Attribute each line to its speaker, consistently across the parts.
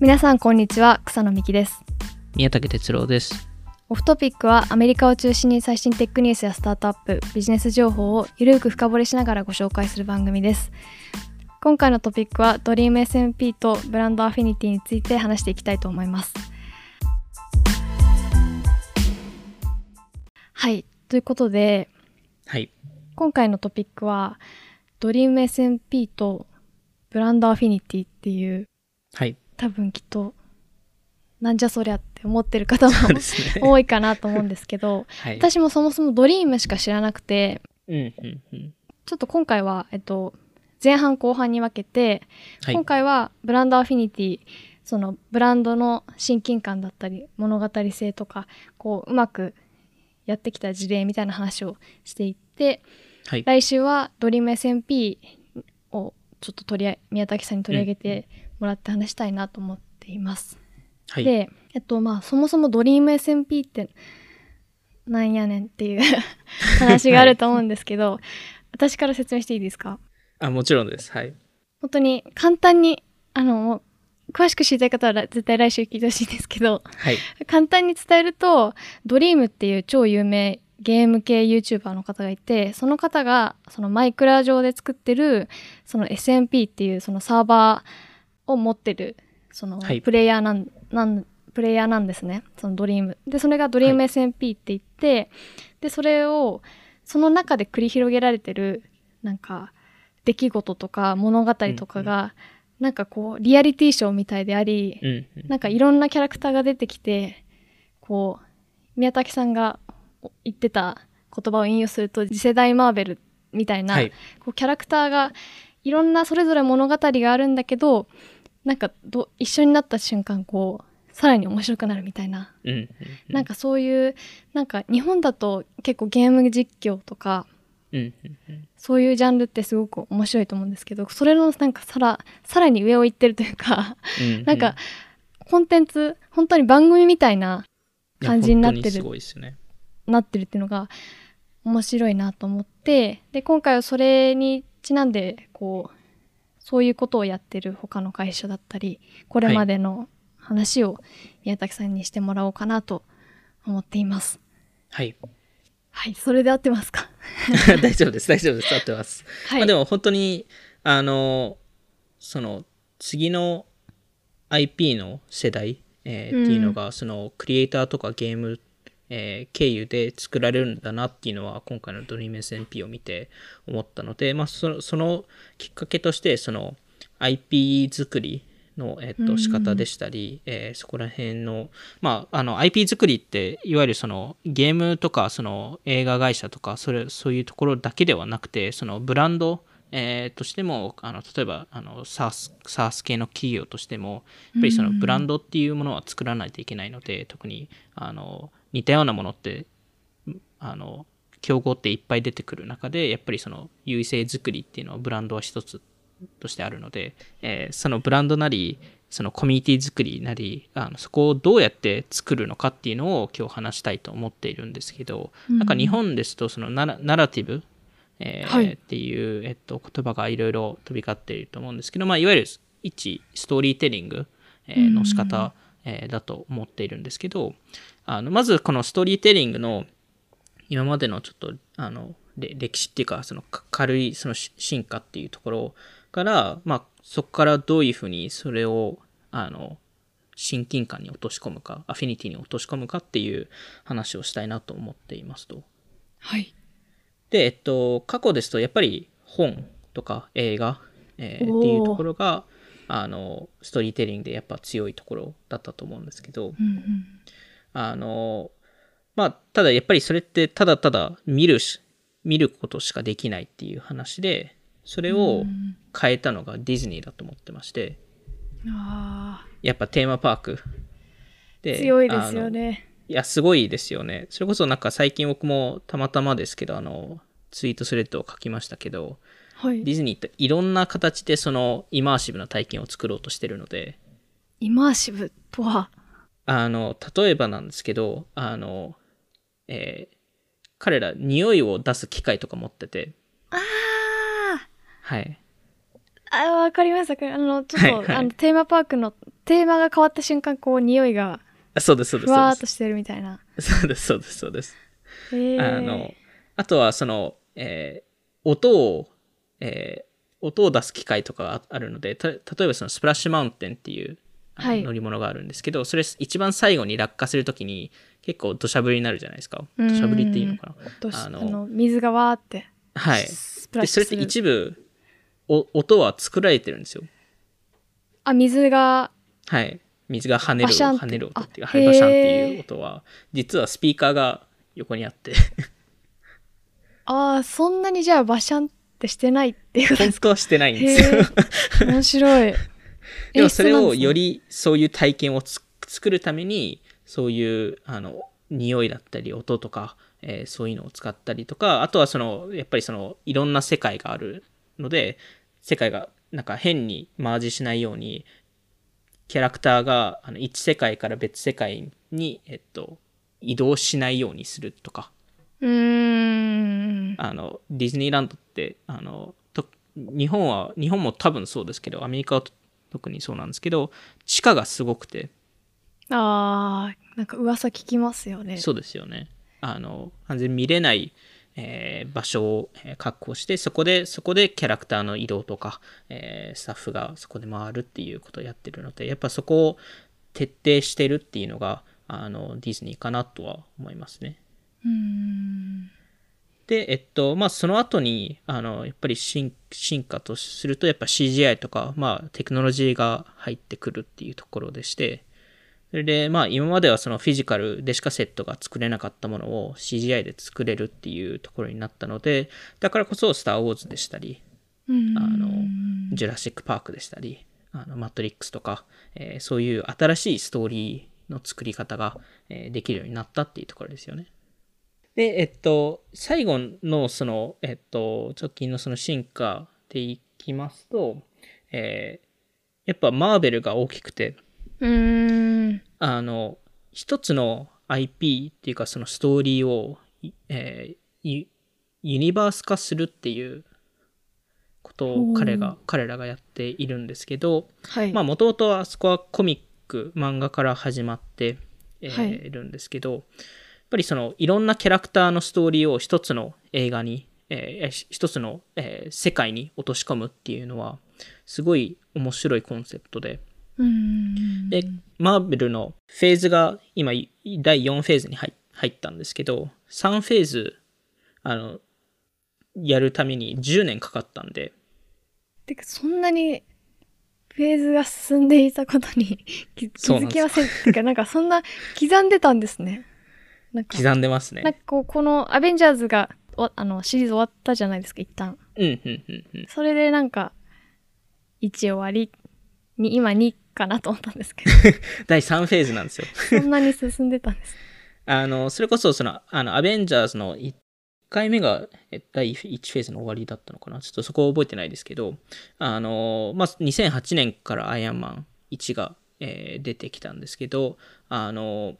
Speaker 1: 皆さんこんにちは草野美希です
Speaker 2: 宮武哲郎です。
Speaker 1: オフトピックはアメリカを中心に最新テックニュースやスタートアップビジネス情報をゆるく深掘りしながらご紹介する番組です今回のトピックはドリーム SMP とブランドアフィニティについて話していきたいと思いますはいということで
Speaker 2: はい。
Speaker 1: 今回のトピックはドリーム SMP とブランドアフィニティっていう
Speaker 2: はい。
Speaker 1: 多分きっとなんじゃそりゃって思ってる方も
Speaker 2: ね。
Speaker 1: 多いかなと思うんですけど
Speaker 2: はい。
Speaker 1: 私もそもそもドリームしか知らなくて
Speaker 2: うんうんうん。
Speaker 1: ちょっと今回は、えっと、前半後半に分けて、
Speaker 2: はい
Speaker 1: 今。回はブランドアフィニティそのブランドの親近感だったり物語性とかこううまくやってきた事例みたいな話をしていって
Speaker 2: はい。
Speaker 1: 来週はドリーム SMP をちょっと取りあ宮崎さんに取り上げてもらって話したいなと思っています。
Speaker 2: はい。
Speaker 1: で、えっとまあそもそもドリーム SMP ってなんやねんっていう 話があると思うんですけど、私から説明していいですか？
Speaker 2: あ、もちろんです。はい。
Speaker 1: 本当に簡単にあの詳しく知りたい方はら絶対来週聞いてほしいんですけど
Speaker 2: はい。
Speaker 1: 簡単に伝えるとドリームっていう超有名ゲーム系 YouTuber の方がいてその方がそのマイクラ上で作ってるその SMP っていうそのサーバーを持ってるその
Speaker 2: はい。
Speaker 1: プレイヤーなん,、なんプレイヤーなんですね。そのドリーム。でそれがドリーム SMP って言って、でそれをその中で繰り広げられてるなんか出来事とか物語とかが、なんかこうリアリティショーみたいであり、
Speaker 2: うんうん。
Speaker 1: なんかいろんなキャラクターが出てきて、こう、宮崎さんが言ってた言葉を引用すると、次世代マーベルみたいな、
Speaker 2: はい。
Speaker 1: こうキャラクターがいろんなそれぞれ物語があるんだけど、なんかど一緒になった瞬間、こう、さらに面白くなるみたいな。
Speaker 2: うんうんうん。
Speaker 1: なんかそういう、なんか日本だと結構ゲーム実況とか、
Speaker 2: うんうんうん。
Speaker 1: そういうジャンルってすごく面白いと思うんですけど、それのなんかさら、さらに上を行ってるというか、
Speaker 2: うんうん
Speaker 1: なんか、コンテンツ、本当に番組みたいな感じになってる
Speaker 2: ね。
Speaker 1: なってるっていうのが面白いなと思って、で、今回はそれにちなんで、こう、そういうことをやってる他の会社だったり、これまでの話を宮崎さんにしてもらおうかなと思っています。
Speaker 2: はい。
Speaker 1: はい、それで合ってますか？
Speaker 2: 大丈夫です。大丈夫です。合ってます。
Speaker 1: はい。
Speaker 2: まあでも本当に、あの、その、次の IP の世代、えー
Speaker 1: うん
Speaker 2: っていうのが、その、クリエイターとかゲーム、えー経由で作られるんだなっていうのは、今回のドリーム SMP を見て思ったので、まあ、その、そのきっかけとして、その、IP 作りの、えっと、仕方でしたり、えーそこら辺の、まあ、あの、IP 作りって、いわゆるその、ゲームとか、その、映画会社とか、それ、そういうところだけではなくて、その、ブランド、えーとしても、あの、例えば、あの、SARS、SARS 系の企業としても、やっぱりその、ブランドっていうものは作らないといけないので、特に、あの、似たようなものって、あの、競合っていっぱい出てくる中で、やっぱりその優位性作りっていうのはブランドは一つとしてあるので、えーそのブランドなり、そのコミュニティ作りなり、あのそこをどうやって作るのかっていうのを今日話したいと思っているんですけど、なんか日本ですとそのナラナラティブ、えー
Speaker 1: はい
Speaker 2: っていう、えっと、言葉がいろいろ飛び交っていると思うんですけど、まあ、いわゆる一ストーリーテリング、えーの仕方、えーだと思っているんですけど、あのまずこのストーリーテリングの今までのちょっとあのれ歴史っていうかそのか軽いそのし進化っていうところから、まあ、そこからどういうふうにそれをあの親近感に落とし込むかアフィニティに落とし込むかっていう話をしたいなと思っていますと。
Speaker 1: はい。
Speaker 2: で、えっと、過去ですとやっぱり本とか映画、えーっていうところがあのストーリーテリングでやっぱ強いところだったと思うんですけど、
Speaker 1: うんうん。
Speaker 2: あの、まあ、ただやっぱりそれってただただ見るし、見ることしかできないっていう話で、それを変えたのがディズニーだと思ってまして、
Speaker 1: あ
Speaker 2: やっぱテーマパーク
Speaker 1: あ、
Speaker 2: で。
Speaker 1: 強いですよね。
Speaker 2: いや、すごいですよね。それこそなんか最近僕もたまたまですけど、あの、ツイートスレッドを書きましたけど、
Speaker 1: はい
Speaker 2: デ。ィズニーっていろんな形でそのイマーシブな体験を作ろうとしてるので、
Speaker 1: イマーシブとは、
Speaker 2: あの、例えばなんですけど、あの、えー彼ら匂いを出す機械とか持ってて、
Speaker 1: あ
Speaker 2: はい。
Speaker 1: あ、あわかりました。あの、ちょっと、
Speaker 2: はいはい
Speaker 1: あの、テーマパークのテーマが変わった瞬間こう匂いが
Speaker 2: あそうです、そうです。
Speaker 1: ふわーっ
Speaker 2: そうです
Speaker 1: としてるみたいな
Speaker 2: そうです、そうです、そうです。
Speaker 1: へー
Speaker 2: あの、あとはその、えー音を、えー音を出す機械とかがああるので、た例えばそのスプラッシュマウンテンっていう乗り物があるんですけど、それ一番最後に落下するときに結構土砂降りになるじゃないですか。
Speaker 1: うん
Speaker 2: 土砂降りっていうのかな。あの
Speaker 1: 水がわーって
Speaker 2: はい。で、それって一部、お音は作られてるんですよ。
Speaker 1: あ水が
Speaker 2: はい。水が跳ねる、跳ねる音っていうか、
Speaker 1: あ
Speaker 2: はい、バシャンっていう音は、実はスピーカーが横にあって、
Speaker 1: ああそんなにじゃあバシャンってしてないっていうこと
Speaker 2: 本当はしてないん
Speaker 1: へ
Speaker 2: ですよ。
Speaker 1: え面白い。
Speaker 2: でもそれをよ
Speaker 1: り
Speaker 2: りそういう体験をつ作るためにそういうあの匂いだったり音とか、えーそういうのを使ったりとかあとはそのやっぱりそのいろんな世界があるので世界がなんか変にマージしないようにキャラクターがあの一世界から別世界に、えっと、移動しないようにするとか。
Speaker 1: うーん。
Speaker 2: あのディズニーランドってあのと日本は日本も多分そうですけどアメリカは特にそうなんですけど地下がすごくて。
Speaker 1: あーなんか噂聞きますよね。
Speaker 2: そうですよね。あの完全に見れない、えー場所をえー確保してそこでそこでキャラクターの移動とか、えースタッフがそこで回るっていうことをやってるのでやっぱそこを徹底してるっていうのがあのディズニーかなとは思いますね。
Speaker 1: うーん。
Speaker 2: で、えっと、まあ、その後に、あの、やっぱり進進化とすると、やっぱ CGI とか、まあ、テクノロジーが入ってくるっていうところでして、それで、まあ、今まではそのフィジカルでしかセットが作れなかったものを CGI で作れるっていうところになったので、だからこそ、スター・ウォーズでしたり、あの、ジュラシック・パークでしたり、あのマトリックスとか、えーそういう新しいストーリーの作り方が、えーできるようになったっていうところですよね。で、えっと、最後のその、えっと、直近のその進化でいきますと、えーやっぱマーベルが大きくて、
Speaker 1: うーん。
Speaker 2: あの、一つの IP っていうかそのストーリーを、いえーユユニバース化するっていうことを彼が、彼らがやっているんですけど、もともとはそこはコミック、漫画から始まって、えー
Speaker 1: はい。
Speaker 2: いるんですけど、やっぱりそのいろんなキャラクターのストーリーを一つの映画に、えーし一つの、えー世界に落とし込むっていうのは、すごい面白いコンセプトで、で、マーベルのフェーズが今、い第4フェーズに入入ったんですけど、3フェーズ、あの、やるために10年かかったんで、
Speaker 1: てかそんなにフェーズが進んでいたことに 気づきませんてかなんかそんな刻んでたんですね。なんか。
Speaker 2: 刻んでますね。
Speaker 1: なんかこうこのアベンジャーズがおあのシリーズ終わったじゃないですか一旦。
Speaker 2: うん、うん、うん、うん。
Speaker 1: それでなんか1終わりに今2かなと思ったんですけど
Speaker 2: 第3フェーズなんですよ。
Speaker 1: そんなに進んでたんです
Speaker 2: あの、それこそ、その、あの、アベンジャーズの1回目がえ第1フェーズの終わりだったのかなちょっとそこは覚えてないですけど、あの、まあ、2008年からアイアンマン1が、えー出てきたんですけど、あの、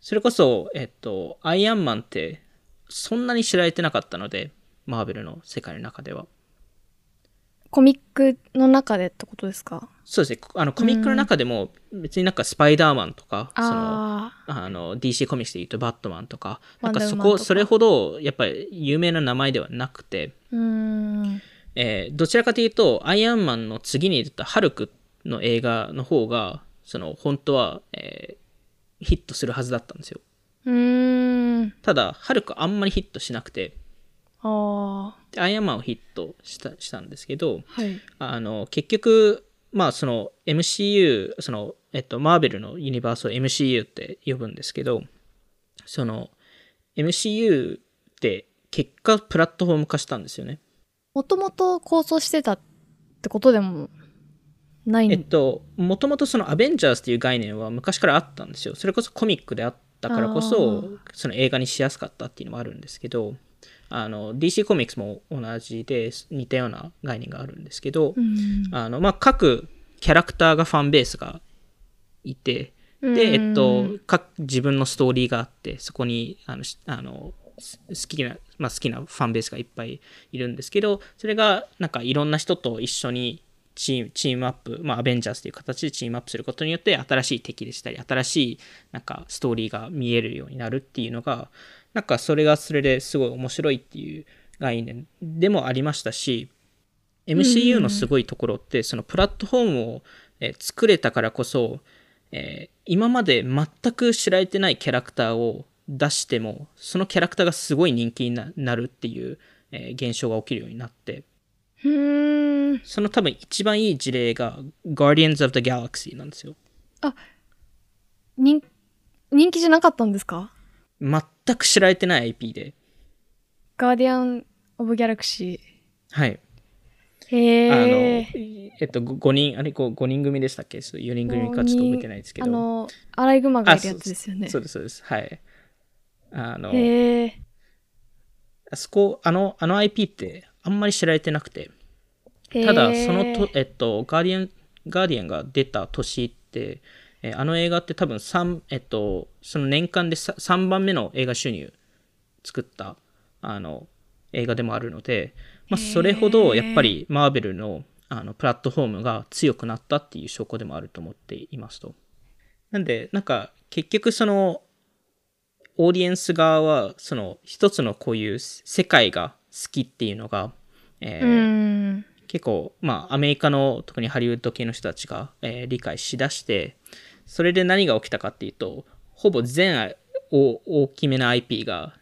Speaker 2: それこそ、えっと、アイアンマンって、そんなに知られてなかったので、マーベルの世界の中では。
Speaker 1: コミックの中でってことですか？
Speaker 2: そうですね、あの、コミックの中でも、別になんかスパイダーマンとか、その、
Speaker 1: あ
Speaker 2: あの DC コミックスで言うとバットマンとか、なんかそこ、それほどやっぱり有名な名前ではなくて、えーどちらかというと、アイアンマンの次に出たハルクの映画の方が、その本当は、えーヒットするはずだったんですよ。ただ、ハルクあんまりヒットしなくて、
Speaker 1: あ
Speaker 2: でアイアンマンをヒットしたしたんですけど、
Speaker 1: あはい
Speaker 2: あの結局、まあその MCU、その、えっと、マーベルのユニバースを MCU って呼ぶんですけど、その MCU って結果プラットフォーム化したんですよね。
Speaker 1: もともと構想してたってことでもないん
Speaker 2: えっと、もともとそのアベンジャーズっていう概念は昔からあったんですよ。それこそコミックであったからこ
Speaker 1: あ
Speaker 2: そ
Speaker 1: ー、
Speaker 2: その映画にしやすかったっていうのもあるんですけど、あの、DC コミックスも同じで似たような概念があるんですけど、
Speaker 1: うん。
Speaker 2: あの、まあ、各キャラクターがファンベースがいて、で、えっと、各自分のストーリーがあって、そこに、あの、しあのす好きな、まあ、好きなファンベースがいっぱいいるんですけど、それが、なんかいろんな人と一緒にチームチームアップ、まあ、アベンジャーズという形でチームアップすることによって新しい敵でしたり新しいなんかストーリーが見えるようになるっていうのがなんかそれがそれですごい面白いっていう概念でもありましたし MCU のすごいところってそのプラットフォームをえ作れたからこそ、えー今まで全く知られてないキャラクターを出してもそのキャラクターがすごい人気にななるっていう、えー現象が起きるようになってその多分一番いい事例が Guardians of the Galaxy なんですよ。
Speaker 1: 人人気じゃなかったんですか？
Speaker 2: 全く知られてない IP で。
Speaker 1: ガーディアン・オブ・ギャラクシ
Speaker 2: はい。
Speaker 1: ー。へ
Speaker 2: あの
Speaker 1: え
Speaker 2: えっと5人あれこう5人組でしたっけ？4人組かちょっと覚えてないですけど。
Speaker 1: あのアライグマがいるやつですよね。
Speaker 2: そうですそうですはい。あのあそこあのあの IP ってあんまり知られてなくて。ただそのと、えっと、ガーディアン、ガーディアンが出た年って、えーあの映画って多分3、えっと、その年間で 3, 3番目の映画収入作ったあの映画でもあるので、まあ、それほどやっぱりマーベルのあのプラットフォームが強くなったっていう証拠でもあると思っていますと。なんで、なんか結局そのオーディエンス側はその一つのこういう世界が好きっていうのが、えー結構、まあ、アメリカの特にハリウッド系の人たちが、えー理解しだしてそれで何が起きたかっていうとほぼ全お大きめな IP が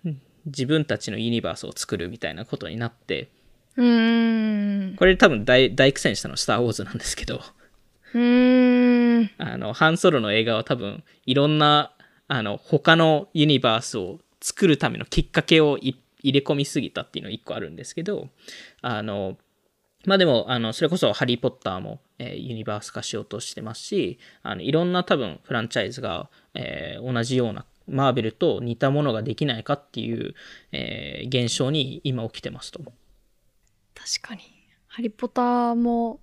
Speaker 2: 自分たちのユニバースを作るみたいなことになって
Speaker 1: うーん。
Speaker 2: これ多分大大苦戦したのはスター・ウォーズなんですけど
Speaker 1: うーん。
Speaker 2: あのハンソロの映画は多分いろんなあの他のユニバースを作るためのきっかけをい入れ込みすぎたっていうのが一個あるんですけどあのまあでもあのそれこそ「ハリー・ポッターも」えーユニバース化しようとしてますしあのいろんな多分フランチャイズが、えー同じようなマーベルと似たものができないかっていう、えー現象に今起きてますと。
Speaker 1: 確かに「ハリポタ」も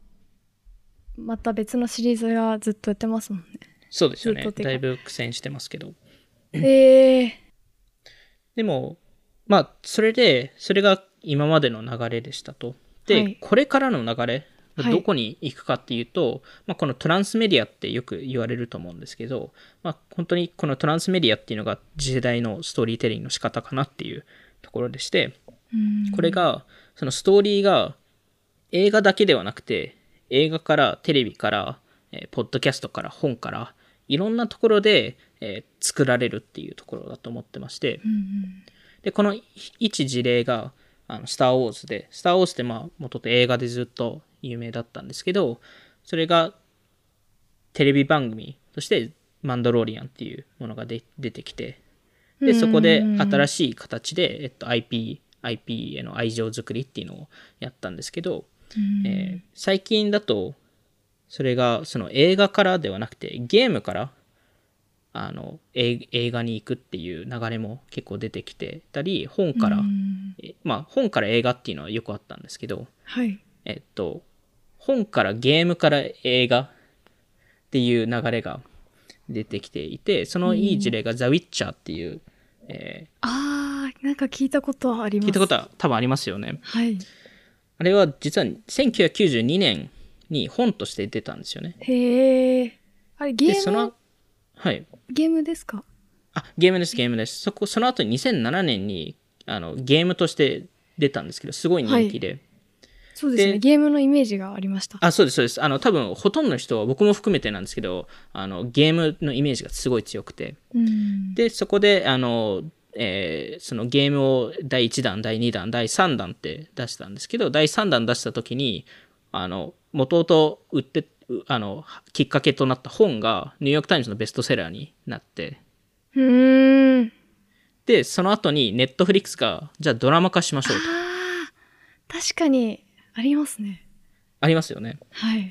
Speaker 1: また別のシリーズがずっとやってますもんね
Speaker 2: そうですよねだいぶ苦戦してますけど。
Speaker 1: へえ
Speaker 2: でも、まあ、それで、それが今までの流れでしたと。で、
Speaker 1: はい。
Speaker 2: これからの流れ、
Speaker 1: はい。
Speaker 2: どこに行くかっていうと、まあ、このトランスメディアってよく言われると思うんですけど、まあ、本当にこのトランスメディアっていうのが次世代のストーリーテリングの仕方かなっていうところでして、
Speaker 1: うん。
Speaker 2: これが、そのストーリーが映画だけではなくて、映画からテレビから、えーポッドキャストから本から、いろんなところで、えー作られるっていうところだと思ってまして、
Speaker 1: うん。
Speaker 2: で、この一事例が、あの、スター・ウォーズで、スター・ウォーズってまあ、元々映画でずっと有名だったんですけど、それがテレビ番組として、マンドローリアンっていうものがで出てきて、で、そこで新しい形で、えっと、IP、IP への愛情作りっていうのをやったんですけど、
Speaker 1: うん。
Speaker 2: えー最近だと、それがその映画からではなくて、ゲームから、あの、映映画に行くっていう流れも結構出てきてたり、本から、まあ、本から映画っていうのはよくあったんですけど、
Speaker 1: はい。
Speaker 2: えっと、本からゲームから映画っていう流れが出てきていて、そのいい事例がザ・ウィッチャーっていう、え
Speaker 1: あーなんか聞いたことあります。
Speaker 2: ー聞いたことは多分ありますよね。
Speaker 1: はい。
Speaker 2: あれは実は1992年に本として出たんですよね。
Speaker 1: へえあれゲ
Speaker 2: で、
Speaker 1: ーム
Speaker 2: その、はい。
Speaker 1: ゲームですか？
Speaker 2: あ、ゲームです、ゲームです。そこ、その後に2007年にあのゲームとして出たんですけど、すごい人気で。
Speaker 1: そうですね
Speaker 2: で
Speaker 1: ゲームのイメージがありました
Speaker 2: あ、そうです、そうです。あの、多分、ほとんどの人は、僕も含めてなんですけど、あの、ゲームのイメージがすごい強くて。
Speaker 1: うん
Speaker 2: で、そこで、あの、えーそのゲームを第1弾、第2弾、第3弾って出したんですけど、第3弾出した時に、あの、元々売って、うあの、きっかけとなった本が、ニューヨークタイムズのベストセラーになって、
Speaker 1: うーん
Speaker 2: で、その後に、ネットフリックスが、じゃあドラマ化しましょうと。
Speaker 1: 確かにありますね
Speaker 2: ありますよね。
Speaker 1: はい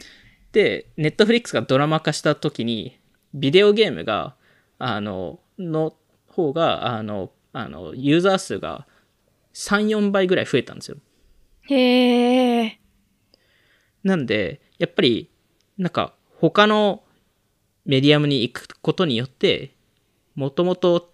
Speaker 2: で、ネットフリックスがドラマ化した時に、ビデオゲームが、あの、の方が、あの、あの、ユーザー数が3、4倍ぐらい増えたんですよ。
Speaker 1: へえ
Speaker 2: なんで、やっぱり、なんか、他のメディアムに行くことによって、もともと、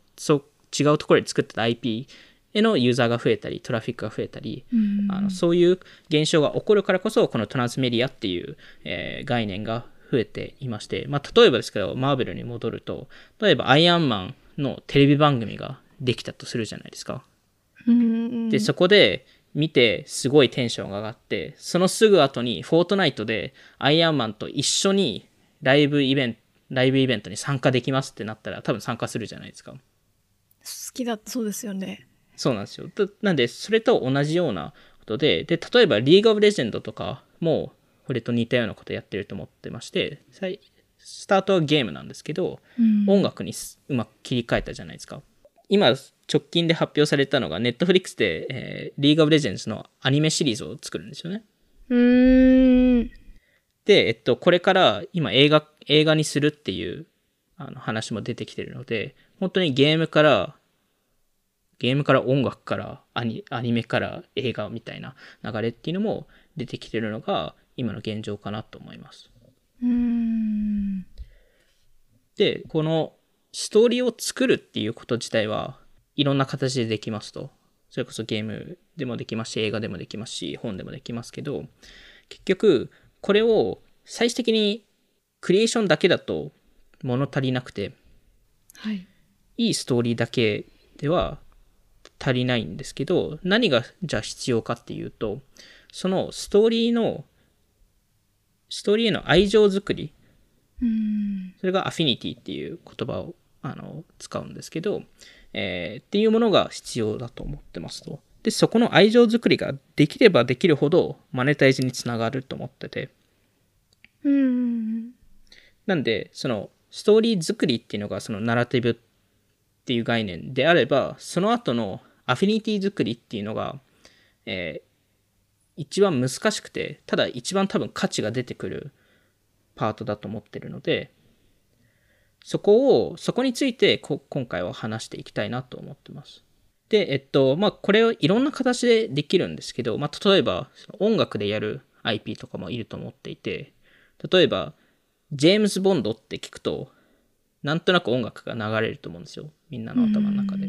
Speaker 2: 違うところで作ってた IP へのユーザーが増えたり、トラフィックが増えたり、
Speaker 1: うん
Speaker 2: あのそういう現象が起こるからこそ、このトランスメディアっていう、えー概念が増えていまして、まあ、例えばですけど、マーベルに戻ると、例えばアイアンマンのテレビ番組ができたとするじゃないですか。
Speaker 1: うん
Speaker 2: で、そこで見てすごいテンションが上がって、そのすぐ後にフォートナイトでアイアンマンと一緒にライブイベント、ライブイベントに参加できますってなったら多分参加するじゃないですか。
Speaker 1: 好きだそうですよね
Speaker 2: そうなんですよ。だなんで、それと同じようなことで、で、例えばリーグオブレジェンドとかも、これと似たようなことやってると思ってまして、最スタートはゲームなんですけど、
Speaker 1: うん
Speaker 2: 音楽にすうまく切り替えたじゃないですか。今、直近で発表されたのが、ネットフリックスで、えー、リーグオブレジェンズのアニメシリーズを作るんですよね。
Speaker 1: うーん
Speaker 2: で、えっと、これから今映画、映画にするっていうあの話も出てきてるので、本当にゲームから、ゲームから音楽からアニアニメから映画みたいな流れっていうのも出てきてるのが今の現状かなと思います。
Speaker 1: うーん
Speaker 2: で、このストーリーを作るっていうこと自体はいろんな形でできますと。それこそゲームでもできますし、映画でもできますし、本でもできますけど、結局、これを最終的にクリエーションだけだと物足りなくて、
Speaker 1: はい
Speaker 2: いいストーリーだけでは足りないんですけど、何がじゃあ必要かっていうと、そのストーリーの、ストーリーへの愛情作り
Speaker 1: うーん
Speaker 2: それがアフィニティっていう言葉をあの使うんですけど、えーっていうものが必要だと思ってますと。で、そこの愛情作りができればできるほどマネタイズにつながると思ってて。
Speaker 1: うーん
Speaker 2: なんで、そのストーリー作りっていうのがそのナラティブっていう概念であれば、その後のアフィニティ作りっていうのが、えー一番難しくて、ただ一番多分価値が出てくるパートだと思ってるので、そこを、そこについてこ今回は話していきたいなと思ってます。で、えっと、まあ、これをいろんな形でできるんですけど、まあ、例えば、音楽でやる IP とかもいると思っていて、例えば、ジェームズ・ボンドって聞くと、なんとなく音楽が流れると思うんですよ。みんなの頭の中で。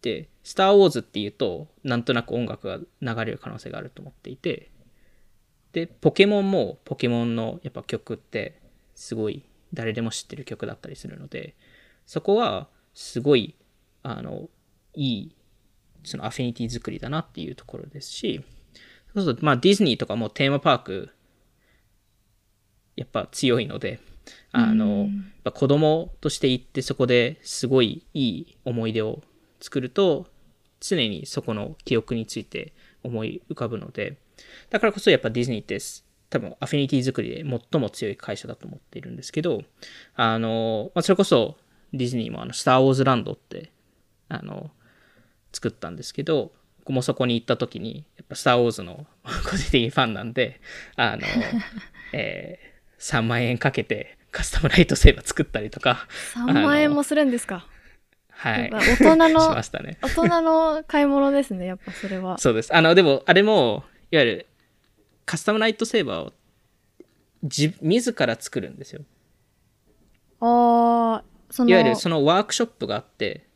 Speaker 2: で、スター・ウォーズっていうと、なんとなく音楽が流れる可能性があると思っていて、で、ポケモンも、ポケモンのやっぱ曲って、すごい誰でも知ってる曲だったりするので、そこはすごい、あの、いい、そのアフィニティ作りだなっていうところですし、そうすると、まあディズニーとかもテーマパーク、やっぱ強いので、あの、やっぱ子供として行ってそこですごいいい思い出を作ると、常にそこの記憶について思い浮かぶので、だからこそやっぱディズニーって多分アフィニティ作りで最も強い会社だと思っているんですけど、あの、まあ、それこそディズニーもあの、スター・ウォーズ・ランドって、あの、作ったんですけど、僕もそこに行った時に、やっぱスター・ウォーズの 個人的ファンなんで、あの、えー3万円かけてカスタムライトセーバー作ったりとか、
Speaker 1: 3万円もするんですか？
Speaker 2: はい。
Speaker 1: 大人の
Speaker 2: ね。
Speaker 1: 大人の買い物ですねやっぱそれは
Speaker 2: そうです。あの、でも、あれも、いわゆる、カスタムライトセーバーを、自、自ら作るんですよ。
Speaker 1: ああその
Speaker 2: いわゆる、そのワークショップがあって、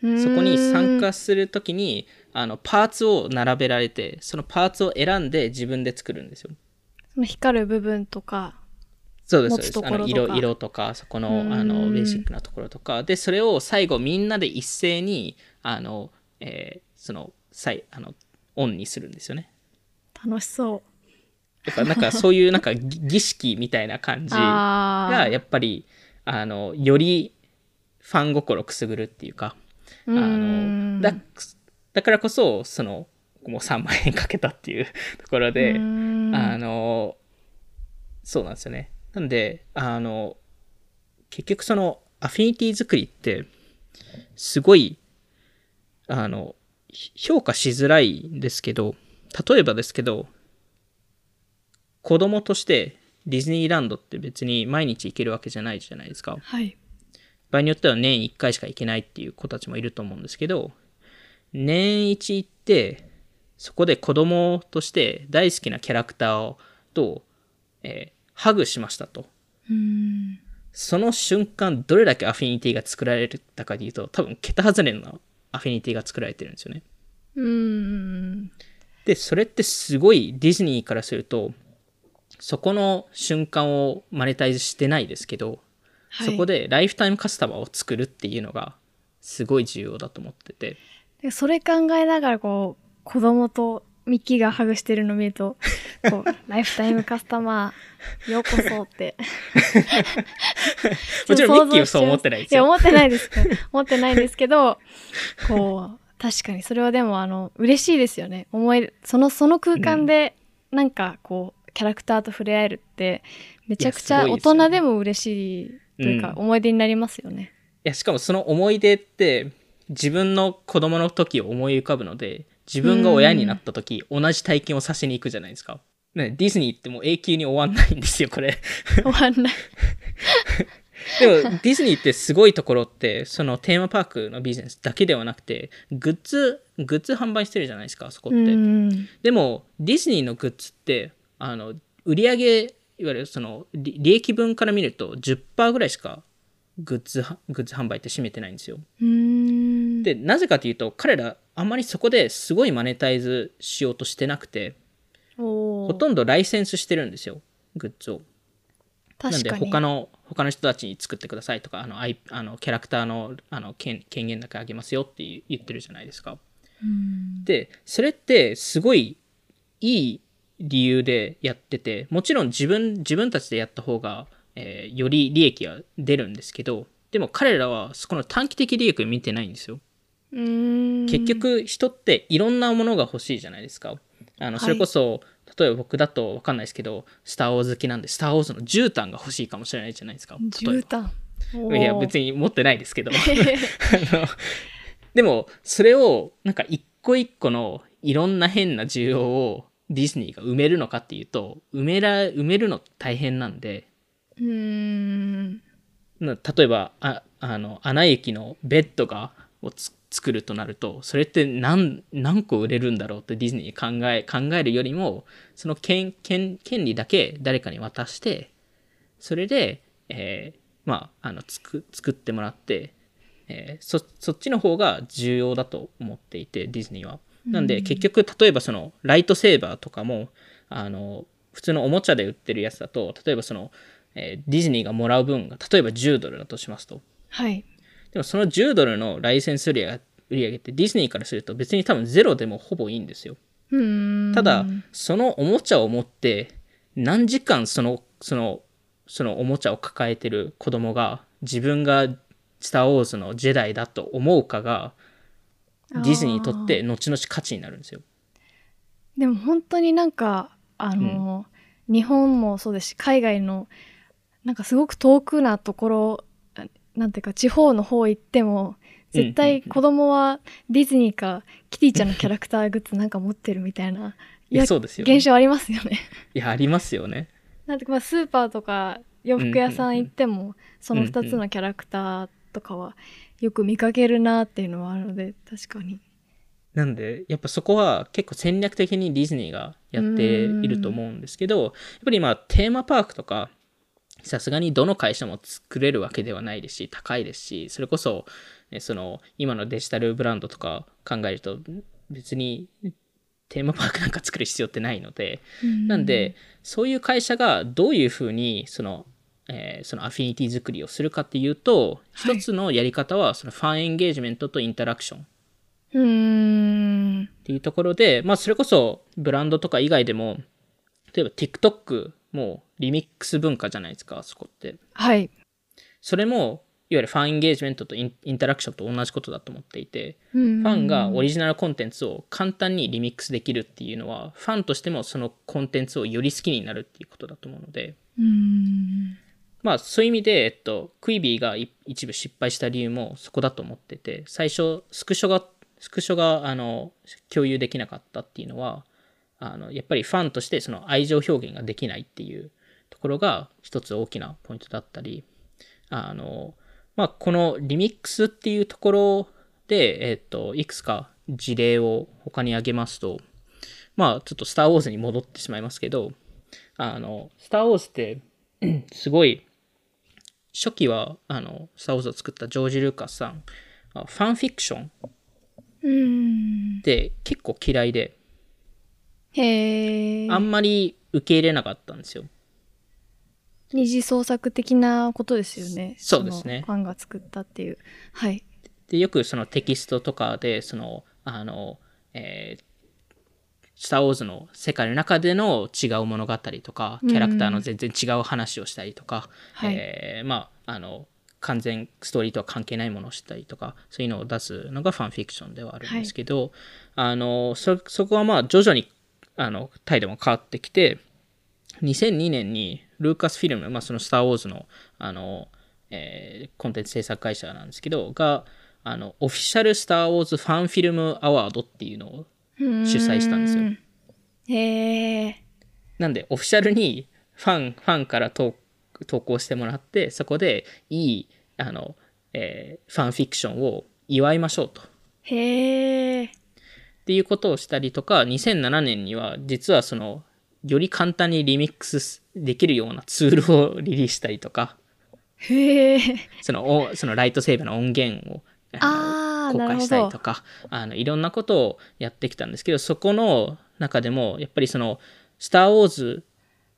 Speaker 2: そこに参加するときに、あの、パーツを並べられて、そのパーツを選んで自分で作るんですよ。
Speaker 1: その光る部分とか
Speaker 2: そうです、そうです。あの、色、色とか、そこの、
Speaker 1: うん
Speaker 2: あの、ベーシックなところとか、で、それを最後みんなで一斉に、あの、えーその、再、あの、オンにするんですよね。
Speaker 1: 楽しそう
Speaker 2: やっぱなんかそういうなんか儀儀式みたいな感じ
Speaker 1: あ
Speaker 2: がやっぱりあのよりファン心くすぐるっていうかあのだだからこそそのもう3万円かけたっていう ところであのそうなんですよね。なんであの結局そのアフィニティ作りってすごいあのひ評価しづらいんですけど例えばですけど子供としてディズニーランドって別に毎日行けるわけじゃないじゃないですか。
Speaker 1: はい
Speaker 2: 場合によっては年1回しか行けないっていう子たちもいると思うんですけど、年1行って、そこで子供として大好きなキャラクターをと、えーハグしましたと。
Speaker 1: うーん
Speaker 2: その瞬間、どれだけアフィニティが作られたかでいうと、多分桁外れなアフィニティが作られてるんですよね。
Speaker 1: うーん。
Speaker 2: で、それってすごいディズニーからすると、そこの瞬間をマネタイズしてないですけど、
Speaker 1: はい。
Speaker 2: そこでライフタイムカスタマーを作るっていうのがすごい重要だと思ってて。
Speaker 1: でそれ考えながらこう子供とミッキーがハグしてるの見るとこう ライフタイムカスタマーようこそって。
Speaker 2: もちろんミッキーはそう思ってないですよ。
Speaker 1: いや思ってないですけど思ってないんですけどこう確かにそれはでもあの嬉しいですよね。思いそのその空間でなんかこうキャラクターと触れ合えるってめちゃくちゃ大人でも嬉しいというか
Speaker 2: うん
Speaker 1: 思い出になりますよね、
Speaker 2: いや、しかもその思い出って自分の子供の時を思い浮かぶので、自分が親になった時、同じ体験をさせに行くじゃないですか。ね、ディズニーってもう永久に終わんないんですよ、これ。
Speaker 1: 終わんない
Speaker 2: でも、ディズニーってすごいところって、そのテーマパークのビジネスだけではなくて、グッズ、グッズ販売してるじゃないですか、そこって。
Speaker 1: うん
Speaker 2: でも、ディズニーのグッズって、あの、売り上げ、いわゆるその、利利益分から見ると10%ぐらいしかグッズは、グッズ販売って占めてないんですよ。で、なぜかというと、彼ら、あんまりそこですごいマネタイズしようとしてなくて、ほとんどライセンスしてるんですよ、グッズを。なんで、他の、他の人たちに作ってくださいとか、あの、あのキャラクターのあの権権限だけあげますよって言言ってるじゃないですか。
Speaker 1: うん
Speaker 2: で、それってすごいいい理由でやってて、もちろん自分、自分たちでやった方が、えーより利益は出るんですけど、でも彼らはそこの短期的利益を見てないんですよ。結局人っていろんなものが欲しいじゃないですか。あの、
Speaker 1: はい
Speaker 2: それこそ、例えば僕だとわかんないですけど、スター・ウォーズ好きなんで、スター・ウォーズの絨毯が欲しいかもしれないじゃないですか。
Speaker 1: 絨毯
Speaker 2: いや、別
Speaker 1: に
Speaker 2: に持ってないですけど。あのでも、それを、なんか一個一個のいろんな変な需要をディズニーが埋めるのかっていうと、埋めら、埋めるの大変なんで、
Speaker 1: うーん
Speaker 2: な例えば、ああの、穴雪のベッドが、をつ作るとなると、それって何、何個売れるんだろうってディズニー考え、考えるよりも、その権、権、権利だけ誰かに渡して、それで、えーまあ、あの、つく、作ってもらって、えーそ、そっちの方が重要だと思っていて、ディズニーは。なんで、結局、例えばその、ライトセーバーとかも、あの、普通のおもちゃで売ってるやつだと、例えばその、えーディズニーがもらう分が、例えば10ドルだとしますと。
Speaker 1: はい
Speaker 2: でもその10ドルのライセンス売り上げってディズニーからすると別に多分ゼロでもほぼいいんですよ。ただ、そのおもちゃを持って何時間その、その、そのおもちゃを抱えてる子供が自分がスター・ウォーズのジェダイだと思うかがディズニーにとって後々価値になるんですよ。
Speaker 1: でも本当になんかあの、日本もそうですし海外のなんかすごく遠くなところあなんていうか地方の方行っても絶対子供はディズニーかキティちゃんのキャラクターグッズなんか持ってるみたいな い
Speaker 2: やそうですよね
Speaker 1: 現象ありますよね。
Speaker 2: いや、ありますよね。
Speaker 1: なんてまあスーパーとか洋服屋さん行っても、その2つのキャラクターとかはよく見かけるなっていうのはあるので確かに。
Speaker 2: なんで、やっぱそこは結構戦略的にディズニーがやっていると思うんですけど、やっぱりまあテーマパークとか、さすがにどの会社も作れるわけではないですし、高いですし、それこそ、ね、その今のデジタルブランドとか考えると、別にテーマパークなんか作る必要ってないので、なんで、そういう会社がどういうふうに、その、えーそのアフィニティ作りをするかっていうと、
Speaker 1: はい
Speaker 2: 一つのやり方は、そのファンエンゲージメントとインタラクション。
Speaker 1: うーん
Speaker 2: っていうところで、まあ、それこそブランドとか以外でも、例えば TikTok もリミックス文化じゃないですか、そこって。
Speaker 1: はい。
Speaker 2: それも、いわゆるファンエンゲージメントとインタラクションと同じことだと思っていて、
Speaker 1: フ
Speaker 2: ファンがオリジナルコンテンツを簡単にリミックスできるっていうのは、ファンとしてもそのコンテンツをより好きになるっていうことだと思うので、
Speaker 1: うーん
Speaker 2: まあそういう意味で、えっと、クイビーが一部失敗した理由もそこだと思ってて、最初、スクショが、スクショが、あの、共有できなかったっていうのは、あの、やっぱりファンとしてその愛情表現ができないっていうところが一つ大きなポイントだったり、あの、まあこのリミックスっていうところで、えっと、いくつか事例を他に挙げますと、まあちょっとスター・ウォーズに戻ってしまいますけど、あの、スター・ウォーズって、すごい、初期は、あの、スター・ウォーズを作ったジョージ・ルーカスさん、あファンフィクション
Speaker 1: うん。
Speaker 2: で、結構嫌いで、
Speaker 1: へえ。
Speaker 2: あんまり受け入れなかったんですよ。
Speaker 1: 二次創作的なことですよね。
Speaker 2: そうですね
Speaker 1: ファンが作ったっていう。はい。
Speaker 2: で、よくそのテキストとかで、その、あの、えースター・ウォーズの世界の中での違う物語とか、キャラクターの全然違う話をしたりとか、
Speaker 1: はい。
Speaker 2: えーまあ、あの、完全ストーリーとは関係ないものをしたりとか、そういうのを出すのがファンフィクションではあるんですけど、あの、そ、そこはまあ徐々に、あの、態度も変わってきて、2002年にルーカスフィルム、まあ、そのスター・ウォーズの、あの、えーコンテンツ制作会社なんですけど、が、あの、オフィシャルスター・ウォーズファンフィルムアワードっていうのを主催したんですよ。
Speaker 1: よ。へえ。
Speaker 2: なんで、オフィシャルにファン、ファンから投投稿してもらって、そこでいい、あの、えーファンフィクションを祝いましょうと。
Speaker 1: へえ。
Speaker 2: っていうことをしたりとか、2007年には実はその、より簡単にリミックスできるようなツールをリリースしたりとか、
Speaker 1: へえ。
Speaker 2: そのおそのライトセーバーの音源をあの公開したりとかあのいろんなことをやってきたんですけどそこの中でもやっぱりその「スター・ウォーズ」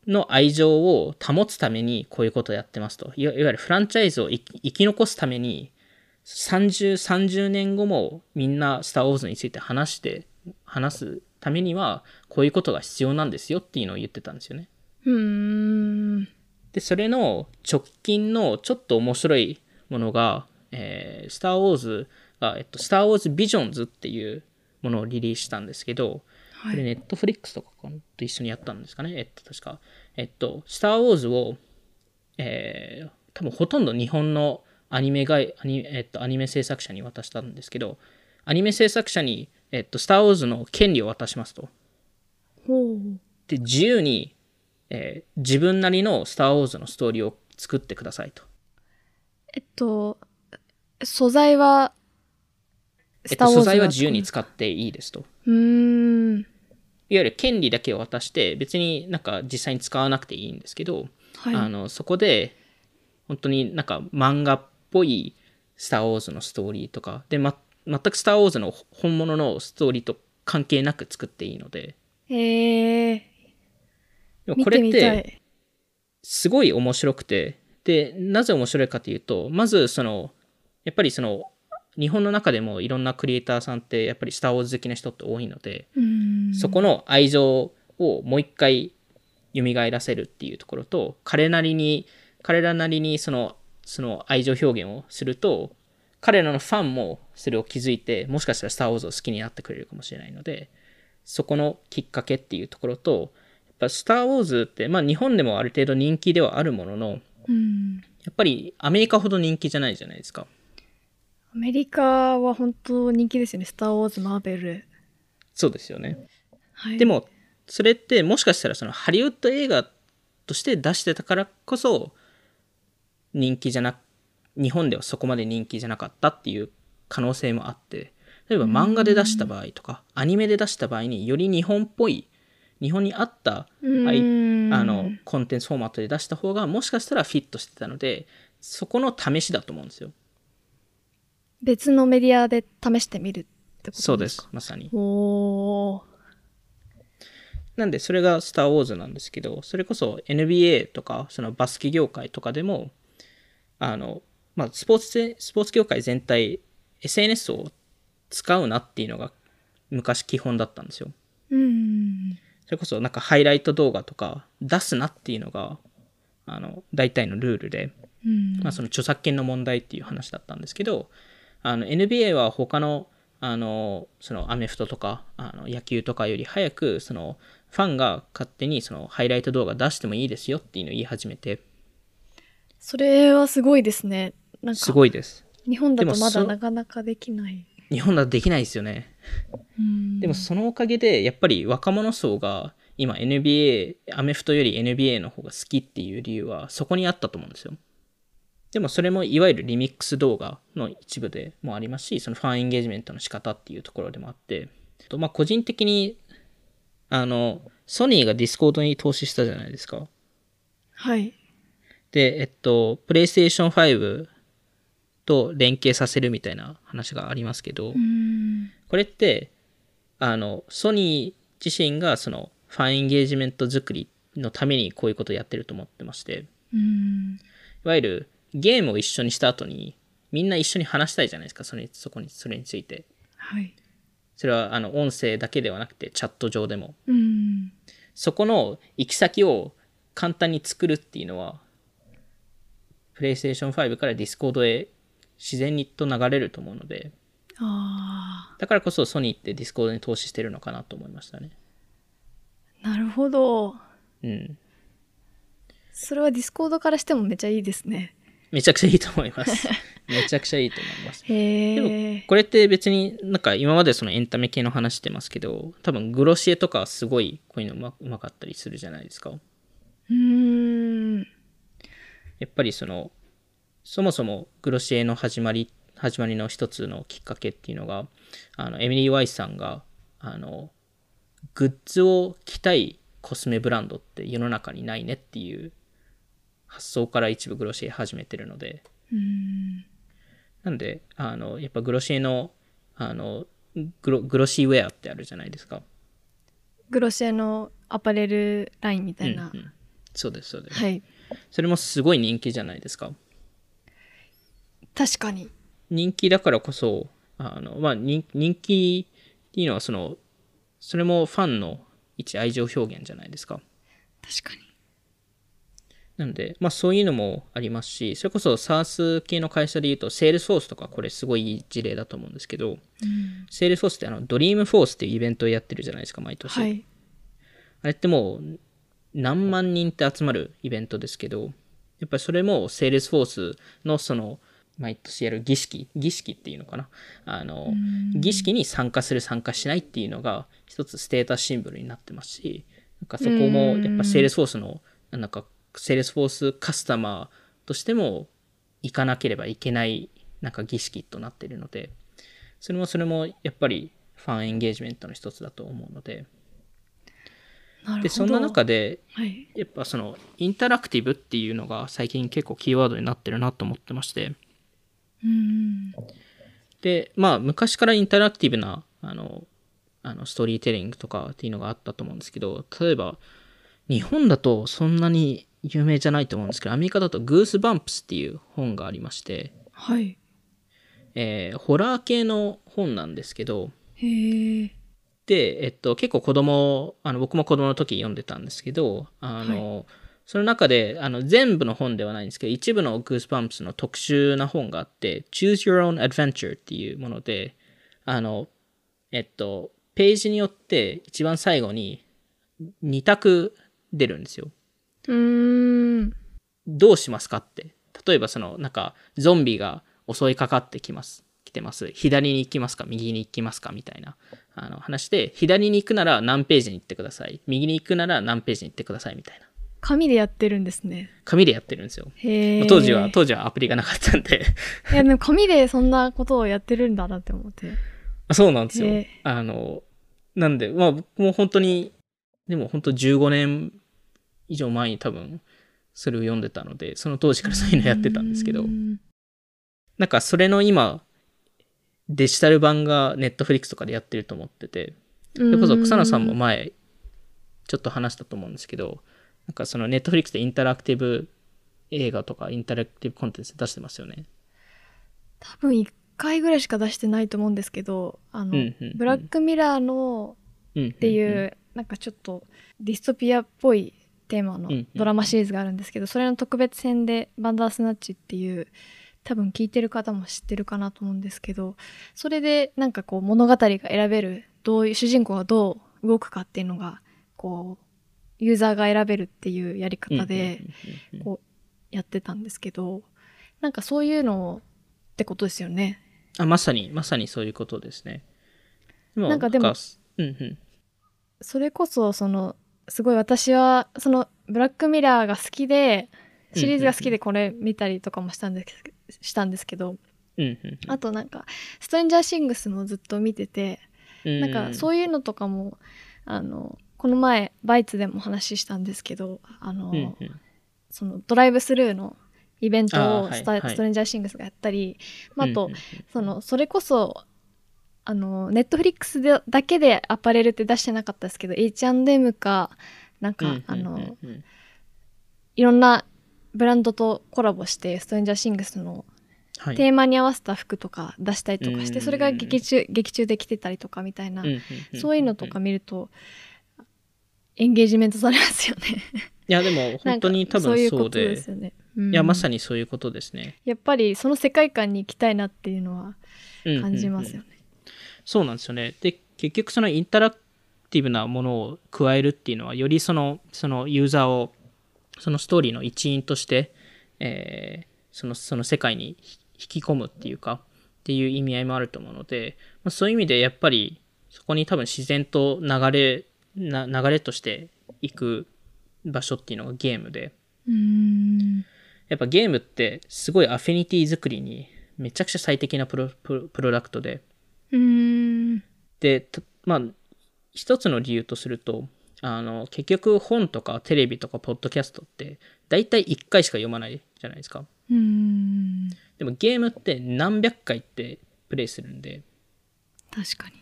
Speaker 2: の愛情を保つためにこういうことをやってますといわゆるフランチャイズを生き残すために 30, 30年後もみんな「スター・ウォーズ」について話して話すためにはこういうことが必要なんですよっていうのを言ってたんですよね。
Speaker 1: うーん。
Speaker 2: で、それの直近のちょっと面白いものが、えースター・ウォーズが、えっと、スター・ウォーズ・ビジョンズっていうものをリリースしたんですけど、
Speaker 1: はい
Speaker 2: これネットフリックスとかと一緒にやったんですかね？えっと、確か。えっと、スター・ウォーズを、えー多分ほとんど日本のアニメがアニ,、えっと、アニメ制作者に渡したんですけど、アニメ制作者に、えっと、スター・ウォーズの権利を渡しますと。で、自由に、えー自分なりのスター・ウォーズのストーリーを作ってくださいと。
Speaker 1: えっと、素材は、
Speaker 2: えっと、素材は
Speaker 1: が
Speaker 2: 自由に使っていいですと。
Speaker 1: うーん。
Speaker 2: いわゆる権利だけを渡して、別になんか実際に使わなくていいんですけど、
Speaker 1: はい。
Speaker 2: あのそこで、本当になんか漫画っぽいスター・ウォーズのストーリーとか、で、ま、全くスター・ウォーズの本物のストーリーと関係なく作っていいので、
Speaker 1: へえ。
Speaker 2: でも
Speaker 1: 見
Speaker 2: これって。すごい面白くて、で、なぜ面白いかというと、まずその、やっぱりその、日本の中でもいろんなクリエイターさんって、やっぱりスター・ウォーズ好きな人って多いので。そこの愛情をもう一回蘇らせるっていうところと、彼なりに、彼らなりにその、その愛情表現をすると、彼らのファンもそれを気づいて、もしかしたらスター・ウォーズを好きになってくれるかもしれないので、そこのきっかけっていうところと、やっぱスター・ウォーズって、まあ日本でもある程度人気ではあるものの、
Speaker 1: うん。
Speaker 2: やっぱりアメリカほど人気じゃないじゃないですか。
Speaker 1: アメリカは本当人気ですよね。スター・ウォーズ、マーベル。
Speaker 2: そうですよね。
Speaker 1: はい。
Speaker 2: で、も、それってもしかしたらそのハリウッド映画として出してたからこそ、人気じゃな、日本ではそこまで人気じゃなかったっていう可能性もあって、例えば漫画で出した場合とか、アニメで出した場合により日本っぽい、日本に合った
Speaker 1: うーん
Speaker 2: あのコンテンツフォーマットで出した方がもしかしたらフィットしてたので、そこの試しだと思うんですよ。
Speaker 1: 別のメディアで試してみるってことですか？
Speaker 2: そうです、。まさに。
Speaker 1: おー。
Speaker 2: なんで、それがスター・ウォーズなんですけど、それこそ NBA とか、そのバスケ業界とかでも、あの、まあ、スポーツで、スポーツ業界全体、SNS を使うなっていうのが昔基本だったんですよ。
Speaker 1: うん。
Speaker 2: それこそなんかハイライト動画とか出すなっていうのが、あの、大体のルールで、
Speaker 1: うん。
Speaker 2: まあ、その著作権の問題っていう話だったんですけど、あの NBA は他のあのそのアメフトとかあの野球とかより早くそのファンが勝手にそのハイライト動画出してもいいですよっていうのを言い始めて
Speaker 1: それはすごいですね。なんか、
Speaker 2: すごいです
Speaker 1: 日本だとまだなかなかできない。
Speaker 2: 日本だとできないですよね
Speaker 1: うん。
Speaker 2: でもそのおかげでやっぱり若者層が今 NBA アメフトより NBA の方が好きっていう理由はそこにあったと思うんですよでもそれもいわゆるリミックス動画の一部でもありますしそのファンエンゲージメントの仕方っていうところでもあってとまあ個人的にあのソニーが Discord に投資したじゃないですか
Speaker 1: はい。
Speaker 2: でえっとプレイステーション5と連携させるみたいな話がありますけど、
Speaker 1: うん。
Speaker 2: これって、あの、ソニー自身がそのファンエンゲージメント作りのためにこういうことをやってると思ってまして、
Speaker 1: うん
Speaker 2: いわゆるゲームを一緒にした後に、みんな一緒に話したいじゃないですか、それそこに、それについて。
Speaker 1: はい
Speaker 2: それはあの音声だけではなくてチャット上でも。
Speaker 1: うん
Speaker 2: そこの行き先を簡単に作るっていうのは、PlayStation 5から Discord へ自然にと流れると思うので、
Speaker 1: あ
Speaker 2: だからこそソニーって Discord に投資してるのかなと思いましたね。
Speaker 1: あなるほど
Speaker 2: うん。
Speaker 1: それは Discord からしてもめちゃいいですね
Speaker 2: めちゃくちゃいいと思います。めちゃくちゃいいと思います。
Speaker 1: へ
Speaker 2: でも
Speaker 1: え
Speaker 2: これって別になんか今までそのエンタメ系の話してますけど、多分 Glossier とかはすごいこういうのうまうまかったりするじゃないですか。
Speaker 1: うーん
Speaker 2: やっぱりそのそもそもグロシエの始まり始まりの一つのきっかけっていうのがあのエミリー・ワイスさんがあのグッズを着たいコスメブランドって世の中にないねっていう発想から一部グロシエ始めてるので。なんであのやっぱグロシエのあのグログロシーウェアってあるじゃないですか。
Speaker 1: Glossier のアパレルラインみたいな、
Speaker 2: うんうん。そうですそうです、
Speaker 1: はい。
Speaker 2: それもすごい人気じゃないですか。
Speaker 1: 確かに。
Speaker 2: 人気だからこそ、あの、まあ、人人気っていうのは、その、それもファンの一愛情表現じゃないですか。
Speaker 1: 確かに
Speaker 2: なので、まあ、そういうのもありますし、それこそ SARS 系の会社で言うと、セールスフォースとかこれすごいいい事例だと思うんですけど、セールスフォースってあの、 Dreamforce っていうイベントをやってるじゃないですか、毎年。
Speaker 1: はい
Speaker 2: あれってもう何万人って集まるイベントですけど、やっぱりそれもセールスフォースのその毎年やる儀式、儀式っていうのかな。あの、儀式に参加する参加しないっていうのが一つステータスシンボルになってますし、なんかそこもやっぱセールスフォースの、なんかセールスフォースカスタマーとしても行かなければいけないなんか儀式となっているので、それもそれもやっぱりファンエンゲージメントの一つだと思うので、
Speaker 1: なるほど。
Speaker 2: で、そんな中で、
Speaker 1: はい。
Speaker 2: やっぱそのインタラクティブっていうのが最近結構キーワードになってるなと思ってまして。
Speaker 1: うん
Speaker 2: でまあ昔からインタラクティブなあのあのストーリーテリングとかっていうのがあったと思うんですけど例えば日本だとそんなに有名じゃないと思うんですけどアメリカだとグースバンプスっていう本がありまして、
Speaker 1: はい。
Speaker 2: えーホラー系の本なんですけど
Speaker 1: へえ
Speaker 2: で、えっと、結構子供、あの僕も子供の時読んでたんですけど、あの、その中で、あの、全部の本ではないんですけど、一部のグースパンプスの特殊な本があって、Choose Your Own Adventure っていうもので、あの、えっと、ページによって一番最後に2択出るんですよ。
Speaker 1: うーん
Speaker 2: どうしますかって。例えばその、なんか、ゾンビが襲いかかってきます。来てます。左に行きますか右に行きますかみたいな、あの、話で、左に行くなら何ページに行ってください。右に行くなら何ページに行ってくださいみたいな。
Speaker 1: 紙でやってるんですね
Speaker 2: 紙でやってるんですよ。当時は、当時はアプリがなかったんで。
Speaker 1: いやでも紙でそんなことをやってるんだなって思って
Speaker 2: あそうなんですよ。あの、なんで、まあ僕も本当に、でも本当15年以上前に多分、それを読んでたので、その当時からそういうのやってたんですけど。
Speaker 1: う、ん。
Speaker 2: なんかそれの今、デジタル版がネットフリックスとかでやってると思ってて、それこそ草野さんも前、ちょっと話したと思うんですけど、なんかそのネットフリックスでインタラクティブ映画とかインタラクティブコンテンツ出してますよね。
Speaker 1: 多分1回ぐらいしか出してないと思うんですけどあの、
Speaker 2: うんうんうん。
Speaker 1: ブラックミラーの
Speaker 2: うん。っ
Speaker 1: っていう、なんかちょっとディストピアっぽいテーマの
Speaker 2: うんうん
Speaker 1: ドラマシリーズがあるんですけど、それの特別編で「バンダースナッチ」っていう多分聞いてる方も知ってるかなと思うんですけどそれでなんかこう物語が選べるどういう主人公がどう動くかっていうのがこうユーザーが選べるっていうやり方でこうやってたんですけどなんかそういうのってことですよね。
Speaker 2: あ、まさに、まさにそういうことですね。で
Speaker 1: なんかでも
Speaker 2: うんうん。
Speaker 1: それこそそのすごい私はそのブラックミラーが好きでシリーズが好きでこれ見たりとかもしたんですしたんですけどあとなんか「ストレンジャーシングス」もずっと見てて
Speaker 2: うん。
Speaker 1: なんか
Speaker 2: う
Speaker 1: そういうのとかもあのこの前バイツでもお話ししたんですけどあの、
Speaker 2: んうんうん。
Speaker 1: そのドライブスルーのイベントをストレンジャーシングスがやったり、まあ、あと、そのそれこそあのネットフリックスでだけでアパレルって出してなかったですけど H&M かなんか、
Speaker 2: うん
Speaker 1: あの、いろんなブランドとコラボしてストレンジャーシングスの
Speaker 2: はい。
Speaker 1: テーマに合わせた服とか出したりとかして、
Speaker 2: うん。
Speaker 1: それが劇中劇中で着てたりとかみたいな、
Speaker 2: うんうんん
Speaker 1: そういうのとか見るとエンゲージメントされますよね。
Speaker 2: いやでも 本当に多分そうで。
Speaker 1: ですよね。うん。
Speaker 2: いやまさにそういうことですね。
Speaker 1: やっぱりその世界観に行きたいなっていうのは感じますよね。
Speaker 2: そうなんですよね。で、結局そのインタラクティブなものを加えるっていうのは、よりその、そのユーザーを、そのストーリーの一員として、えーその、その世界に引き込むっていうか、っていう意味合いもあると思うので、まあ、そういう意味でやっぱり、そこに多分自然と流れ、な流れとしていく場所っていうのがゲームで、
Speaker 1: うーん
Speaker 2: やっぱゲームってすごいアフィニティ作りにめちゃくちゃ最適なプロプロプロダクトで、で、たまあ、一つの理由とすると、あの、結局本とかテレビとかポッドキャストって、大体1回しか読まないじゃないですか。
Speaker 1: うーん
Speaker 2: でもゲームって何百回ってプレイするんで、
Speaker 1: 確かに。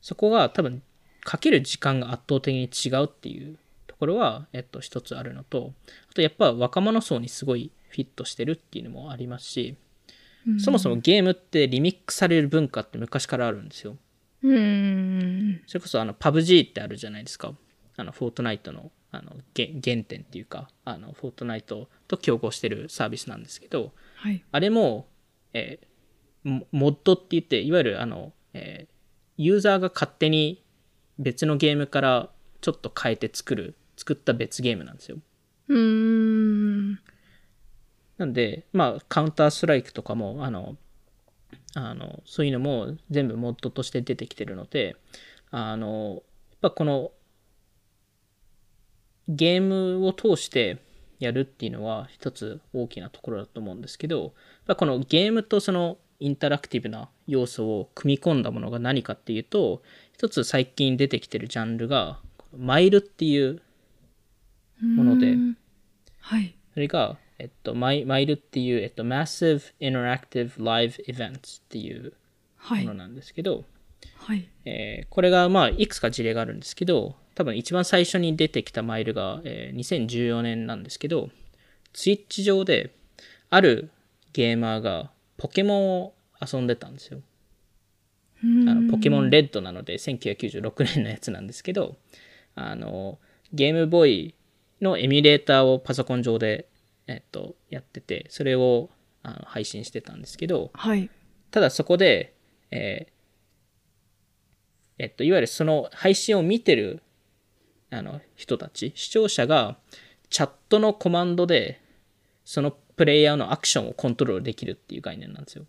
Speaker 2: そこが多分、かける時間が圧倒的に違うっていうところは、えっと、一つあるのと、あとやっぱ若者層にすごいフィットしてるっていうのもありますし、そもそもゲームってリミックされる文化って昔からあるんですよ。
Speaker 1: うーん
Speaker 2: それこそあの PUBG ってあるじゃないですか。あのフォートナイトのあのげ原点っていうか、あのフォートナイトと競合してるサービスなんですけど、
Speaker 1: はい。
Speaker 2: あれも、えーモモッドって言って、いわゆるあの、えーユーザーが勝手に別のゲームからちょっと変えて作る、作った別ゲームなんですよ。
Speaker 1: うーん
Speaker 2: なんで、まあ、カウンターストライクとかも、あの、あの、そういうのも全部モッドとして出てきてるので、あの、やっぱこの、ゲームを通してやるっていうのは一つ大きなところだと思うんですけど、やっぱこのゲームとそのインタラクティブな要素を組み込んだものが何かっていうと、一つ最近出てきてるジャンルが、マイルっていうもので、
Speaker 1: はい。
Speaker 2: それが、えっと、マイマイルっていう、えっと、Massive Interactive Live Events っていう
Speaker 1: はい
Speaker 2: もの。なんですけど、
Speaker 1: はい。
Speaker 2: えーこれが、まあ、いくつか事例があるんですけど、多分一番最初に出てきたマイルが、えー2014年なんですけど、ツイッチ上で、あるゲーマーがポケモンを遊んでたんですよ。あのポケモンレッドなので1996年のやつなんですけどあのゲームボーイのエミュレーターをパソコン上で、えっと、やっててそれをあの配信してたんですけど
Speaker 1: はい。
Speaker 2: ただそこで、えーえっと、いわゆるその配信を見てるあの人たち視聴者がチャットのコマンドでそのプレイヤーのアクションをコントロールできるっていう概念なんですよ。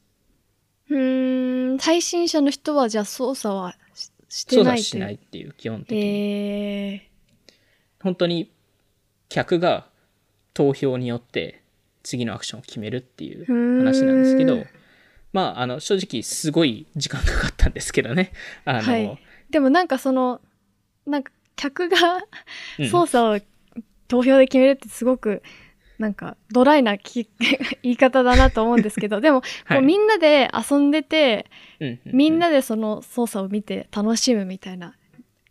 Speaker 1: うーん配信者の人はじゃあ操作はししてない
Speaker 2: しないっていう基本的に。
Speaker 1: え
Speaker 2: 本当に客が投票によって次のアクションを決めるっていう話なんですけどまああの正直すごい時間かかったんですけどね。あの、
Speaker 1: ーはい。でもなんかそのなんか客が
Speaker 2: うん。
Speaker 1: 操作を投票で決めるってすごくなんかドライなき 言い方だなと思うんですけどでも、
Speaker 2: はい。
Speaker 1: こうみんなで遊んでて
Speaker 2: うんうんうん。
Speaker 1: みんなでその操作を見て楽しむみたいな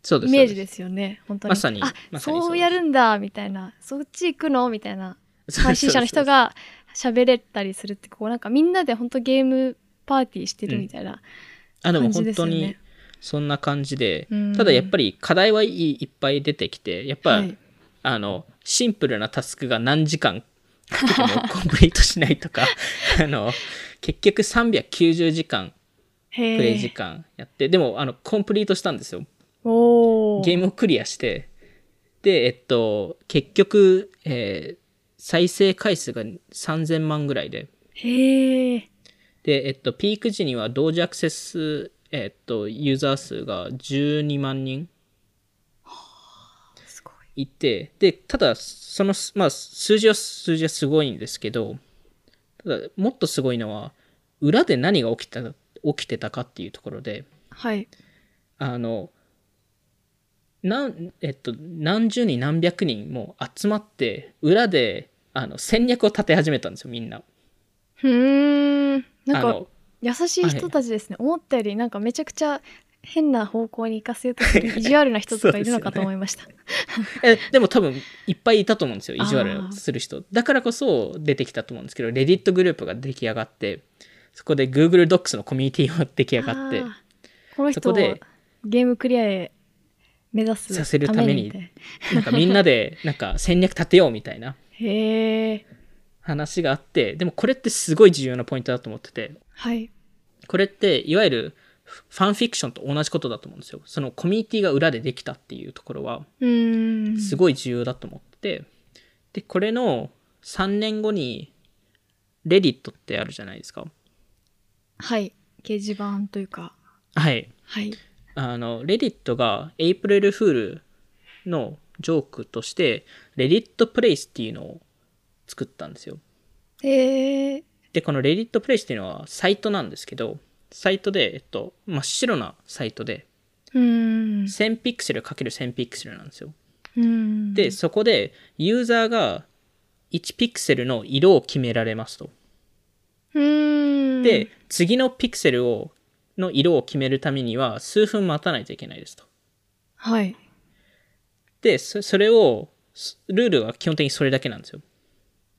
Speaker 2: そうです
Speaker 1: イメージです。よね本当に。
Speaker 2: まさに
Speaker 1: あ
Speaker 2: まそう
Speaker 1: やるんだみたいな。そっち行くの？みたいな。
Speaker 2: す
Speaker 1: 配信者の人が喋れたりするってこうなんかみんなで本当ゲームパーティーしてるみたいな、
Speaker 2: あでも
Speaker 1: 感じ
Speaker 2: 本当
Speaker 1: ですよね。
Speaker 2: にそんな感じで、
Speaker 1: うん。
Speaker 2: ただやっぱり課題はいいいっぱい出てきてやっぱ、
Speaker 1: はい。
Speaker 2: あのシンプルなタスクが何時間かけても コンプリートしないとか あの結局390時間
Speaker 1: へ
Speaker 2: プレイ時
Speaker 1: え
Speaker 2: 間やってでもあのコンプリートしたんですよ。
Speaker 1: おー。
Speaker 2: ゲームをクリアして、で、えっと、結局、えー再生回数が3000万ぐらいで、
Speaker 1: へえ
Speaker 2: で、えっと、ピーク時には同時アクセス、えっと、ユーザー数が12万人
Speaker 1: い
Speaker 2: て、で、ただ、その、まあ、数字は、数字はすごいんですけど、ただ、もっとすごいのは、裏で何が起きた、起きてたかっていうところで、
Speaker 1: はい。
Speaker 2: あの、なん、えっと、何十人何百人も集まって、裏で、あの、戦略を立て始めたんですよ、みんな。
Speaker 1: ふーん。なんか優しい人たちですね、思ったよりなんかめちゃくちゃ変な方向に行かせ ようとする意地悪な人とかいるのかと思いました、
Speaker 2: えでも多分いっぱいいたと思うんですよ意地悪する人。だからこそ出てきたと思うんですけどレディットグループが出来上がってそこで Google Docs のコミュニティが出来上がって
Speaker 1: この人を
Speaker 2: そこで
Speaker 1: ゲームクリアへ目指す
Speaker 2: させるためになんかみんなで なんか戦略立てようみたいな。話があってでもこれってすごい重要なポイントだと思ってて。
Speaker 1: はい。
Speaker 2: これっていわゆるファンフィクションと同じことだと思うんですよ。そのコミュニティが裏でできたっていうところは
Speaker 1: うーん。
Speaker 2: すごい重要だと思ってて、でこれの3年後にレディットってあるじゃないですか。
Speaker 1: はい。掲示板というか。
Speaker 2: はい。
Speaker 1: はい
Speaker 2: あのレディットがエイプリルフールのジョークとしてレディットプレイスっていうのを作ったんですよ。
Speaker 1: へえ
Speaker 2: でこのレディットプレイスっていうのはサイトなんですけどサイトで、えっと、真っ白なサイトで
Speaker 1: うーん。
Speaker 2: 1000ピクセル ×1000 ピクセルなんですよ。でそこでユーザーが1ピクセルの色を決められますと。
Speaker 1: うーん。
Speaker 2: で、次のピクセルをの色を決めるためには数分待たないといけないですと。
Speaker 1: はい
Speaker 2: で、そそれを、すルールは基本的にそれだけなんですよ。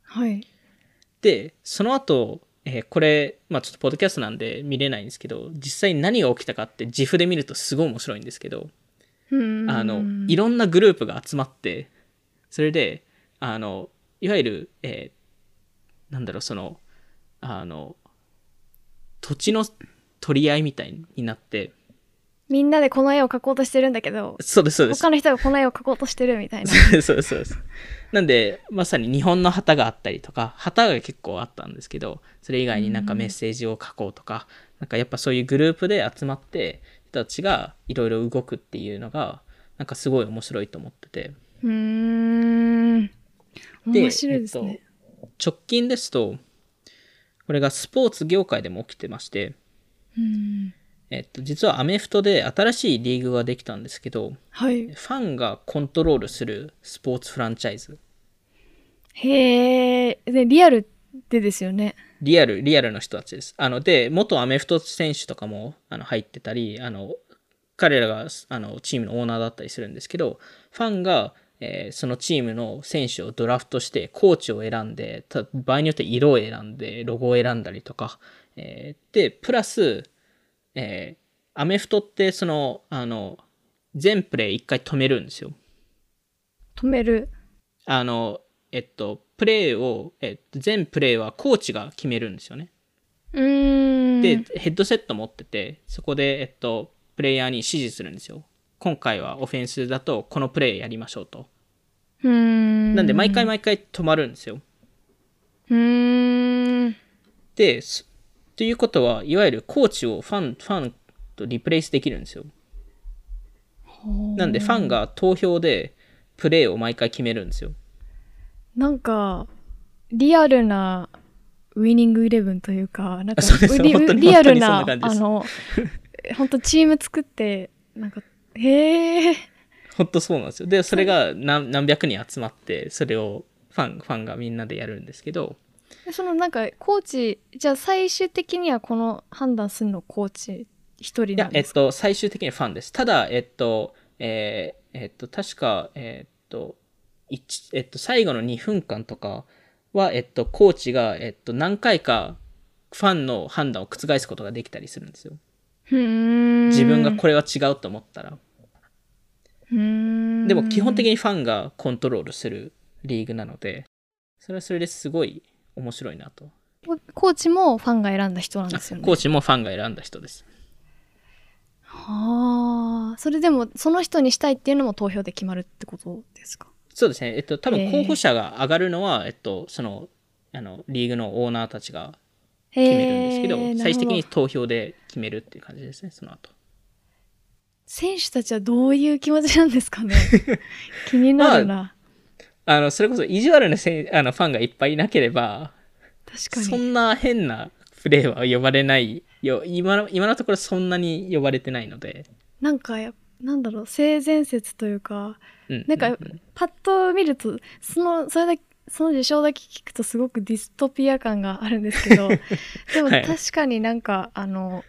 Speaker 1: はい
Speaker 2: で、その後、えーこれ、まあちょっとポッドキャストなんで見れないんですけど、実際に何が起きたかって自負で見るとすごい面白いんですけど、あの、いろんなグループが集まって、それで、あの、いわゆる、えーなんだろう、その、あの、土地の取り合いみたいになって、
Speaker 1: みんなでこの絵を描こうとしてるんだけど
Speaker 2: そうです、そうです。
Speaker 1: 他の人がこの絵を描こうとしてるみたいな
Speaker 2: そうですそうです。なんで、まさに日本の旗があったりとか、旗が結構あったんですけど、それ以外になんかメッセージを書こうとか、なんかやっぱそういうグループで集まって、人たちがいろいろ動くっていうのが、なんかすごい面白いと思ってて。
Speaker 1: うーん
Speaker 2: で
Speaker 1: 面白いですね、
Speaker 2: えっと直近ですと、これがスポーツ業界でも起きてまして、
Speaker 1: うん
Speaker 2: えっと、実はアメフトで新しいリーグができたんですけど、
Speaker 1: はい
Speaker 2: ファンがコントロールするスポーツフランチャイズ。
Speaker 1: へえでリアルでですよね
Speaker 2: リアル、リアルの人たちです。あの、で、元アメフト選手とかもあの入ってたり、あの、彼らがあのチームのオーナーだったりするんですけど、ファンが、えーそのチームの選手をドラフトして、コーチを選んで、た場合によって色を選んで、ロゴを選んだりとか、えーで、プラス、えーアメフトって、その、あの、全プレー一回止めるんですよ。
Speaker 1: 止める
Speaker 2: あの、えっと、プレーを、えっと、全プレーはコーチが決めるんですよね。
Speaker 1: うーん
Speaker 2: で、ヘッドセット持ってて、そこで、えっと、プレイヤーに指示するんですよ。今回はオフェンスだと、このプレーやりましょうと。
Speaker 1: うーん
Speaker 2: なんで、毎回毎回止まるんですよ。
Speaker 1: うーん
Speaker 2: で、すということは、いわゆるコーチをファン、ファンとリプレイスできるんですよ。なんで、ファンが投票で、プレーを毎回決めるんですよ。
Speaker 1: なんかリアルなウィニングイレブンというかなんかリリアルなあの 本当チーム作ってなんかへえ
Speaker 2: ほんとそうなんですよ。で、それが何何百人集まって、それをファン、ファンがみんなでやるんですけど、
Speaker 1: でそのなんかコーチじゃあ最終的にはこの判断するのコーチ一人
Speaker 2: い
Speaker 1: なん、ですか？
Speaker 2: やえっと、最終的にファンです。ただ、えっと、えーえっと、確か、えっと、一えっと、最後の2分間とかは、えっと、コーチが、えっと、何回かファンの判断を覆すことができたりするんですよ。自分がこれは違うと思ったら。でも、基本的にファンがコントロールするリーグなので、それはそれですごい面白いなと。
Speaker 1: ココーチもファンが選んだ人なんですよね
Speaker 2: コーチもファンが選んだ人です。
Speaker 1: はあそれでもその人にしたいっていうのも投票で決まるってことですか？
Speaker 2: そうですね。えっと、多分候補者が上がるのは、えっと、その、あの、リーグのオーナーたちが
Speaker 1: 決
Speaker 2: 決めるんですけど、
Speaker 1: へー
Speaker 2: 最終的に投票で決めるっていう感じですね、その後。
Speaker 1: 選手たちはどういう気持ちなんですかね？気になるな、
Speaker 2: あの、それこそ意地悪なせんあのファンがいっぱいいなければ、
Speaker 1: 確かに
Speaker 2: そんな変なプレーは呼ばれないよ。今の、今のところそんなに呼ばれてないので。
Speaker 1: なんかやなんだろう性善説というか
Speaker 2: うん。
Speaker 1: なんかパッと見るとそのそれだけその受賞だけ聞くとすごくディストピア感があるんですけど でも
Speaker 2: はい
Speaker 1: 確かになんか、あの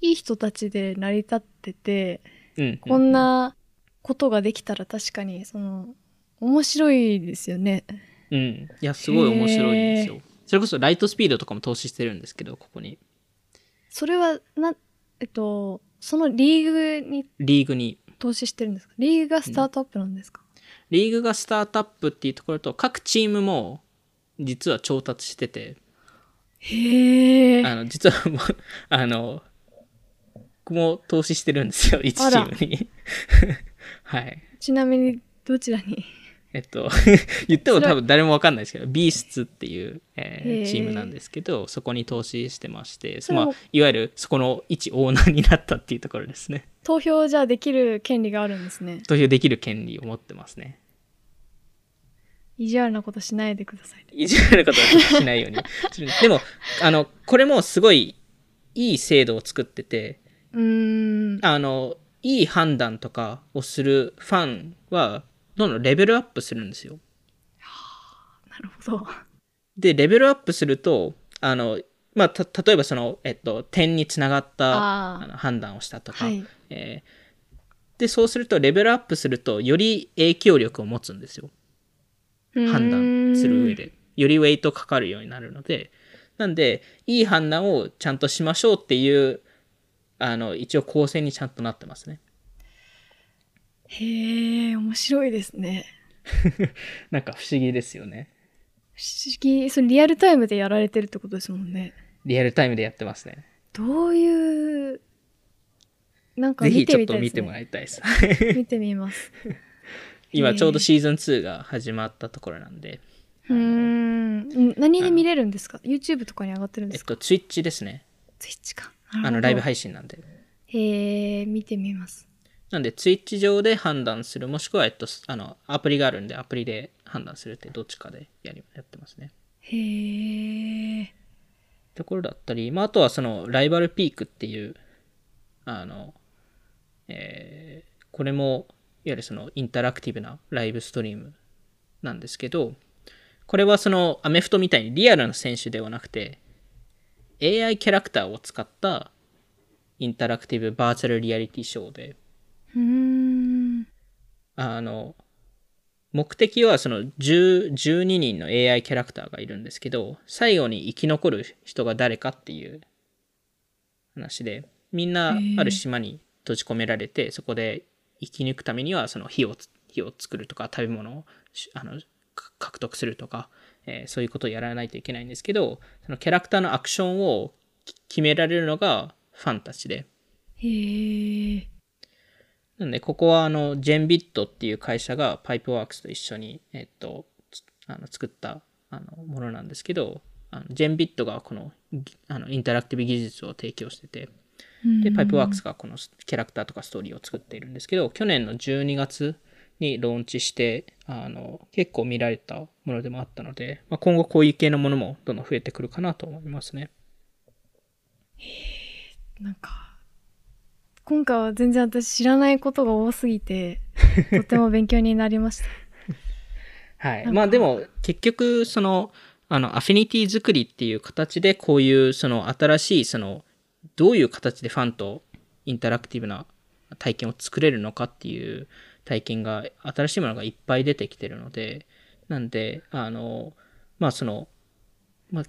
Speaker 1: いい人たちで成り立ってて
Speaker 2: うん。
Speaker 1: こんなことができたら確かにその面白いですよね。
Speaker 2: うん。いや、すごい面白いんですよ。それこそライトスピードとかも投資してるんですけど、ここに。
Speaker 1: それはなえっとそのリーグに
Speaker 2: リーグに。
Speaker 1: 投資してるんですか？リーグがスタートアップなんですか、
Speaker 2: リーグがスタートアップっていうところと、各チームも実は調達してて、
Speaker 1: へえ。
Speaker 2: あの、実はもう、あの、僕も投資してるんですよ、1チームに。はい。
Speaker 1: ちなみにどちらに？
Speaker 2: えっと、言っても多分誰もわかんないですけど、ビースツっていう、えーチームなんですけど、そこに投資してまして、まあ、いわゆるそこの一オーナーになったっていうところですね。
Speaker 1: 投票じゃあできる権利があるんですね。
Speaker 2: 投票できる権利を持ってますね。
Speaker 1: 意地悪なことしないでください。
Speaker 2: 意地悪なことはしないように。でも、あの、これもすごいいい制度を作ってて、
Speaker 1: うーん。
Speaker 2: あの、いい判断とかをするファンは、どんどんレベルアップするんですよ。
Speaker 1: なるほど。
Speaker 2: で、レベルアップすると、あの、まあ、た、例えばその、えっと、点につながった
Speaker 1: あ
Speaker 2: の判断をしたとか、
Speaker 1: はい。
Speaker 2: えーで、そうすると、レベルアップすると、より影響力を持つんですよ。判断する上で。よりウェイトかかるようになるので、なんで、いい判断をちゃんとしましょうっていう、あの、一応構成にちゃんとなってますね。
Speaker 1: へえ、面白いですね。
Speaker 2: なんか不思議ですよね。
Speaker 1: 不思議。それリアルタイムでやられてるってことですもんね。
Speaker 2: リアルタイムでやってますね。
Speaker 1: どういう、なんか
Speaker 2: ぜひ
Speaker 1: 見てみたいです、ね。
Speaker 2: ちょっと見てもらいたいです。
Speaker 1: 見てみます。
Speaker 2: 今ちょうどシーズン2が始まったところなんで、
Speaker 1: うーん。何で見れるんですか ?YouTube とかに上がってるんですか？
Speaker 2: えっと、Twitch ですね。
Speaker 1: ?Twitch か。
Speaker 2: あの、ライブ配信なんで。
Speaker 1: へえ、見てみます。
Speaker 2: なんで、Twitch 上で判断する、もしくは、えっと、あの、アプリがあるんで、アプリで判断するって、どっちかでやりやってますね。
Speaker 1: へえ。
Speaker 2: ところだったり、まあ、あとはその、ライバルピークっていう、あの、えーこれも、いわゆるその、インタラクティブなライブストリームなんですけど、これはその、アメフトみたいにリアルな選手ではなくて、AI キャラクターを使ったインタラクティブバーチャルリアリティショーで。あの、目的はその10 12人の AI キャラクターがいるんですけど、最後に生き残る人が誰かっていう話で、みんなある島に閉じ込められて、そこで生き抜くためにはその火をつ火を作るとか、食べ物をしあのか獲得するとか、えーそういうことをやらないといけないんですけど、そのキャラクターのアクションをき決められるのがファンたちで、
Speaker 1: へえ。
Speaker 2: なんで、ここは、あの、ジェンビットっていう会社がパイプワークスと一緒に、えっと、つあの作ったあのものなんですけど、あのジェンビットがこののインタラクティブ技術を提供してて、で、パイプワークスがこのキャラクターとかストーリーを作っているんですけど、去年の12月にローンチして、あの、結構見られたものでもあったので、まあ、今後こういう系のものもどんどん増えてくるかなと思いますね。
Speaker 1: なんか、今回は全然私知らないことが多すぎて、とても勉強になりました。
Speaker 2: はい。まあでも、結局、その、あの、アフィニティ作りっていう形で、こういう、その、新しい、その、どういう形でファンとインタラクティブな体験を作れるのかっていう体験が、新しいものがいっぱい出てきてるので、なんで、あの、まあその、まあ、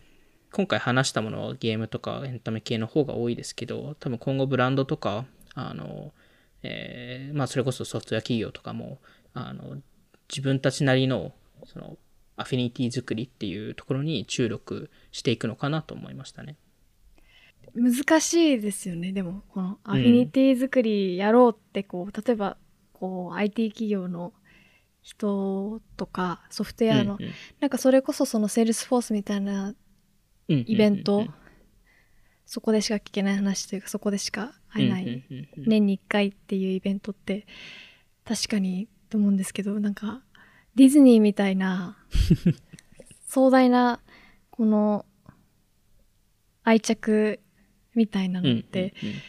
Speaker 2: 今回話したものはゲームとかエンタメ系の方が多いですけど、多分今後ブランドとか、あの、えーまあそれこそソフトウェア企業とかも、あの、自分たちなりの、その、 affinity 作りっていうところに注力していくのかなと思いましたね。
Speaker 1: 難しいですよね、でも、この affinity 作りやろうって、こう、例えば、こう、IT 企業の人とか、ソフトウェアの、
Speaker 2: うんうん。
Speaker 1: なんかそれこそそのセールスフォースみたいな
Speaker 2: うん
Speaker 1: イベント、
Speaker 2: うん。うん
Speaker 1: そこでしか聞けない話というか、そこでしか会えない、
Speaker 2: うんうんうん
Speaker 1: 年に1回っていうイベントって、確かにと思うんですけど、なんか、ディズニーみたいな、壮大な、この、愛着みたいなのって、
Speaker 2: うんうんうん。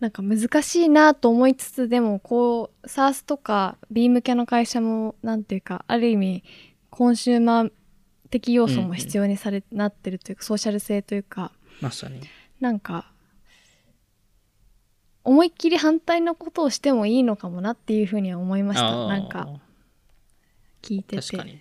Speaker 1: なんか難しいなと思いつつでもこう SARS とか B 向けの会社もなんていうかある意味コンシューマー的要素も必要にされ、なってるというかソーシャル性というか
Speaker 2: まさに。
Speaker 1: なんか思いっきり反対のことをしてもいいのかもなっていうふうには思いました。なんか聞いてて。
Speaker 2: 確かに。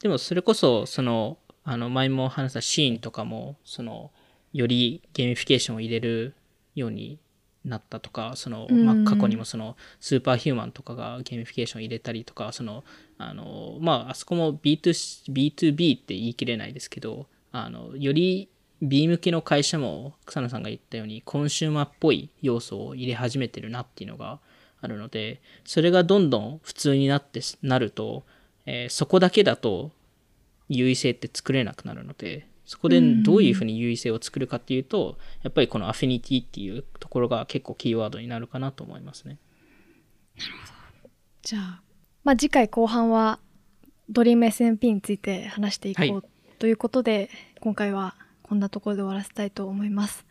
Speaker 2: でもそれこそ、その、あの、前も話した SHEIN とかも、その、よりゲーミフィケーションを入れるようになったとか、その、
Speaker 1: うん。
Speaker 2: まあ、過去にもその、 Superhuman とかがゲーミフィケーション入れたりとか、その、あの、まあ、あそこも B2C B2B って言い切れないですけど、あの、より B 向きの会社も草野さんが言ったようにコンシューマーっぽい要素を入れ始めてるなっていうのがあるのでそれがどんどん普通になってなると、えーそこだけだと優位性って作れなくなるのでそこでどういうふうに優位性を作るかっていうと、やっぱりこのアフィニティっていうところが結構キーワードになるかなと思いますね。
Speaker 1: じゃあ、まあ、次回後半はドリーム SMP について話していこう、
Speaker 2: はい
Speaker 1: ということで今回はこんなところで終わらせたいと思います。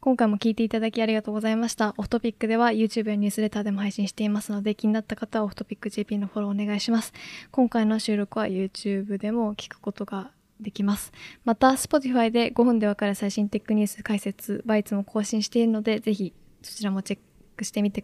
Speaker 1: 今回も聞いていただきありがとうございました。オフトピックでは YouTube やニュースレターでも配信していますので気になった方はオフトピック JP のフォローお願いします。今回の収録は YouTube でも聞くことができます。また Spotify で5分でわかる最新テックニュース解説バイツも更新しているのでぜひそちらもチェックしてみて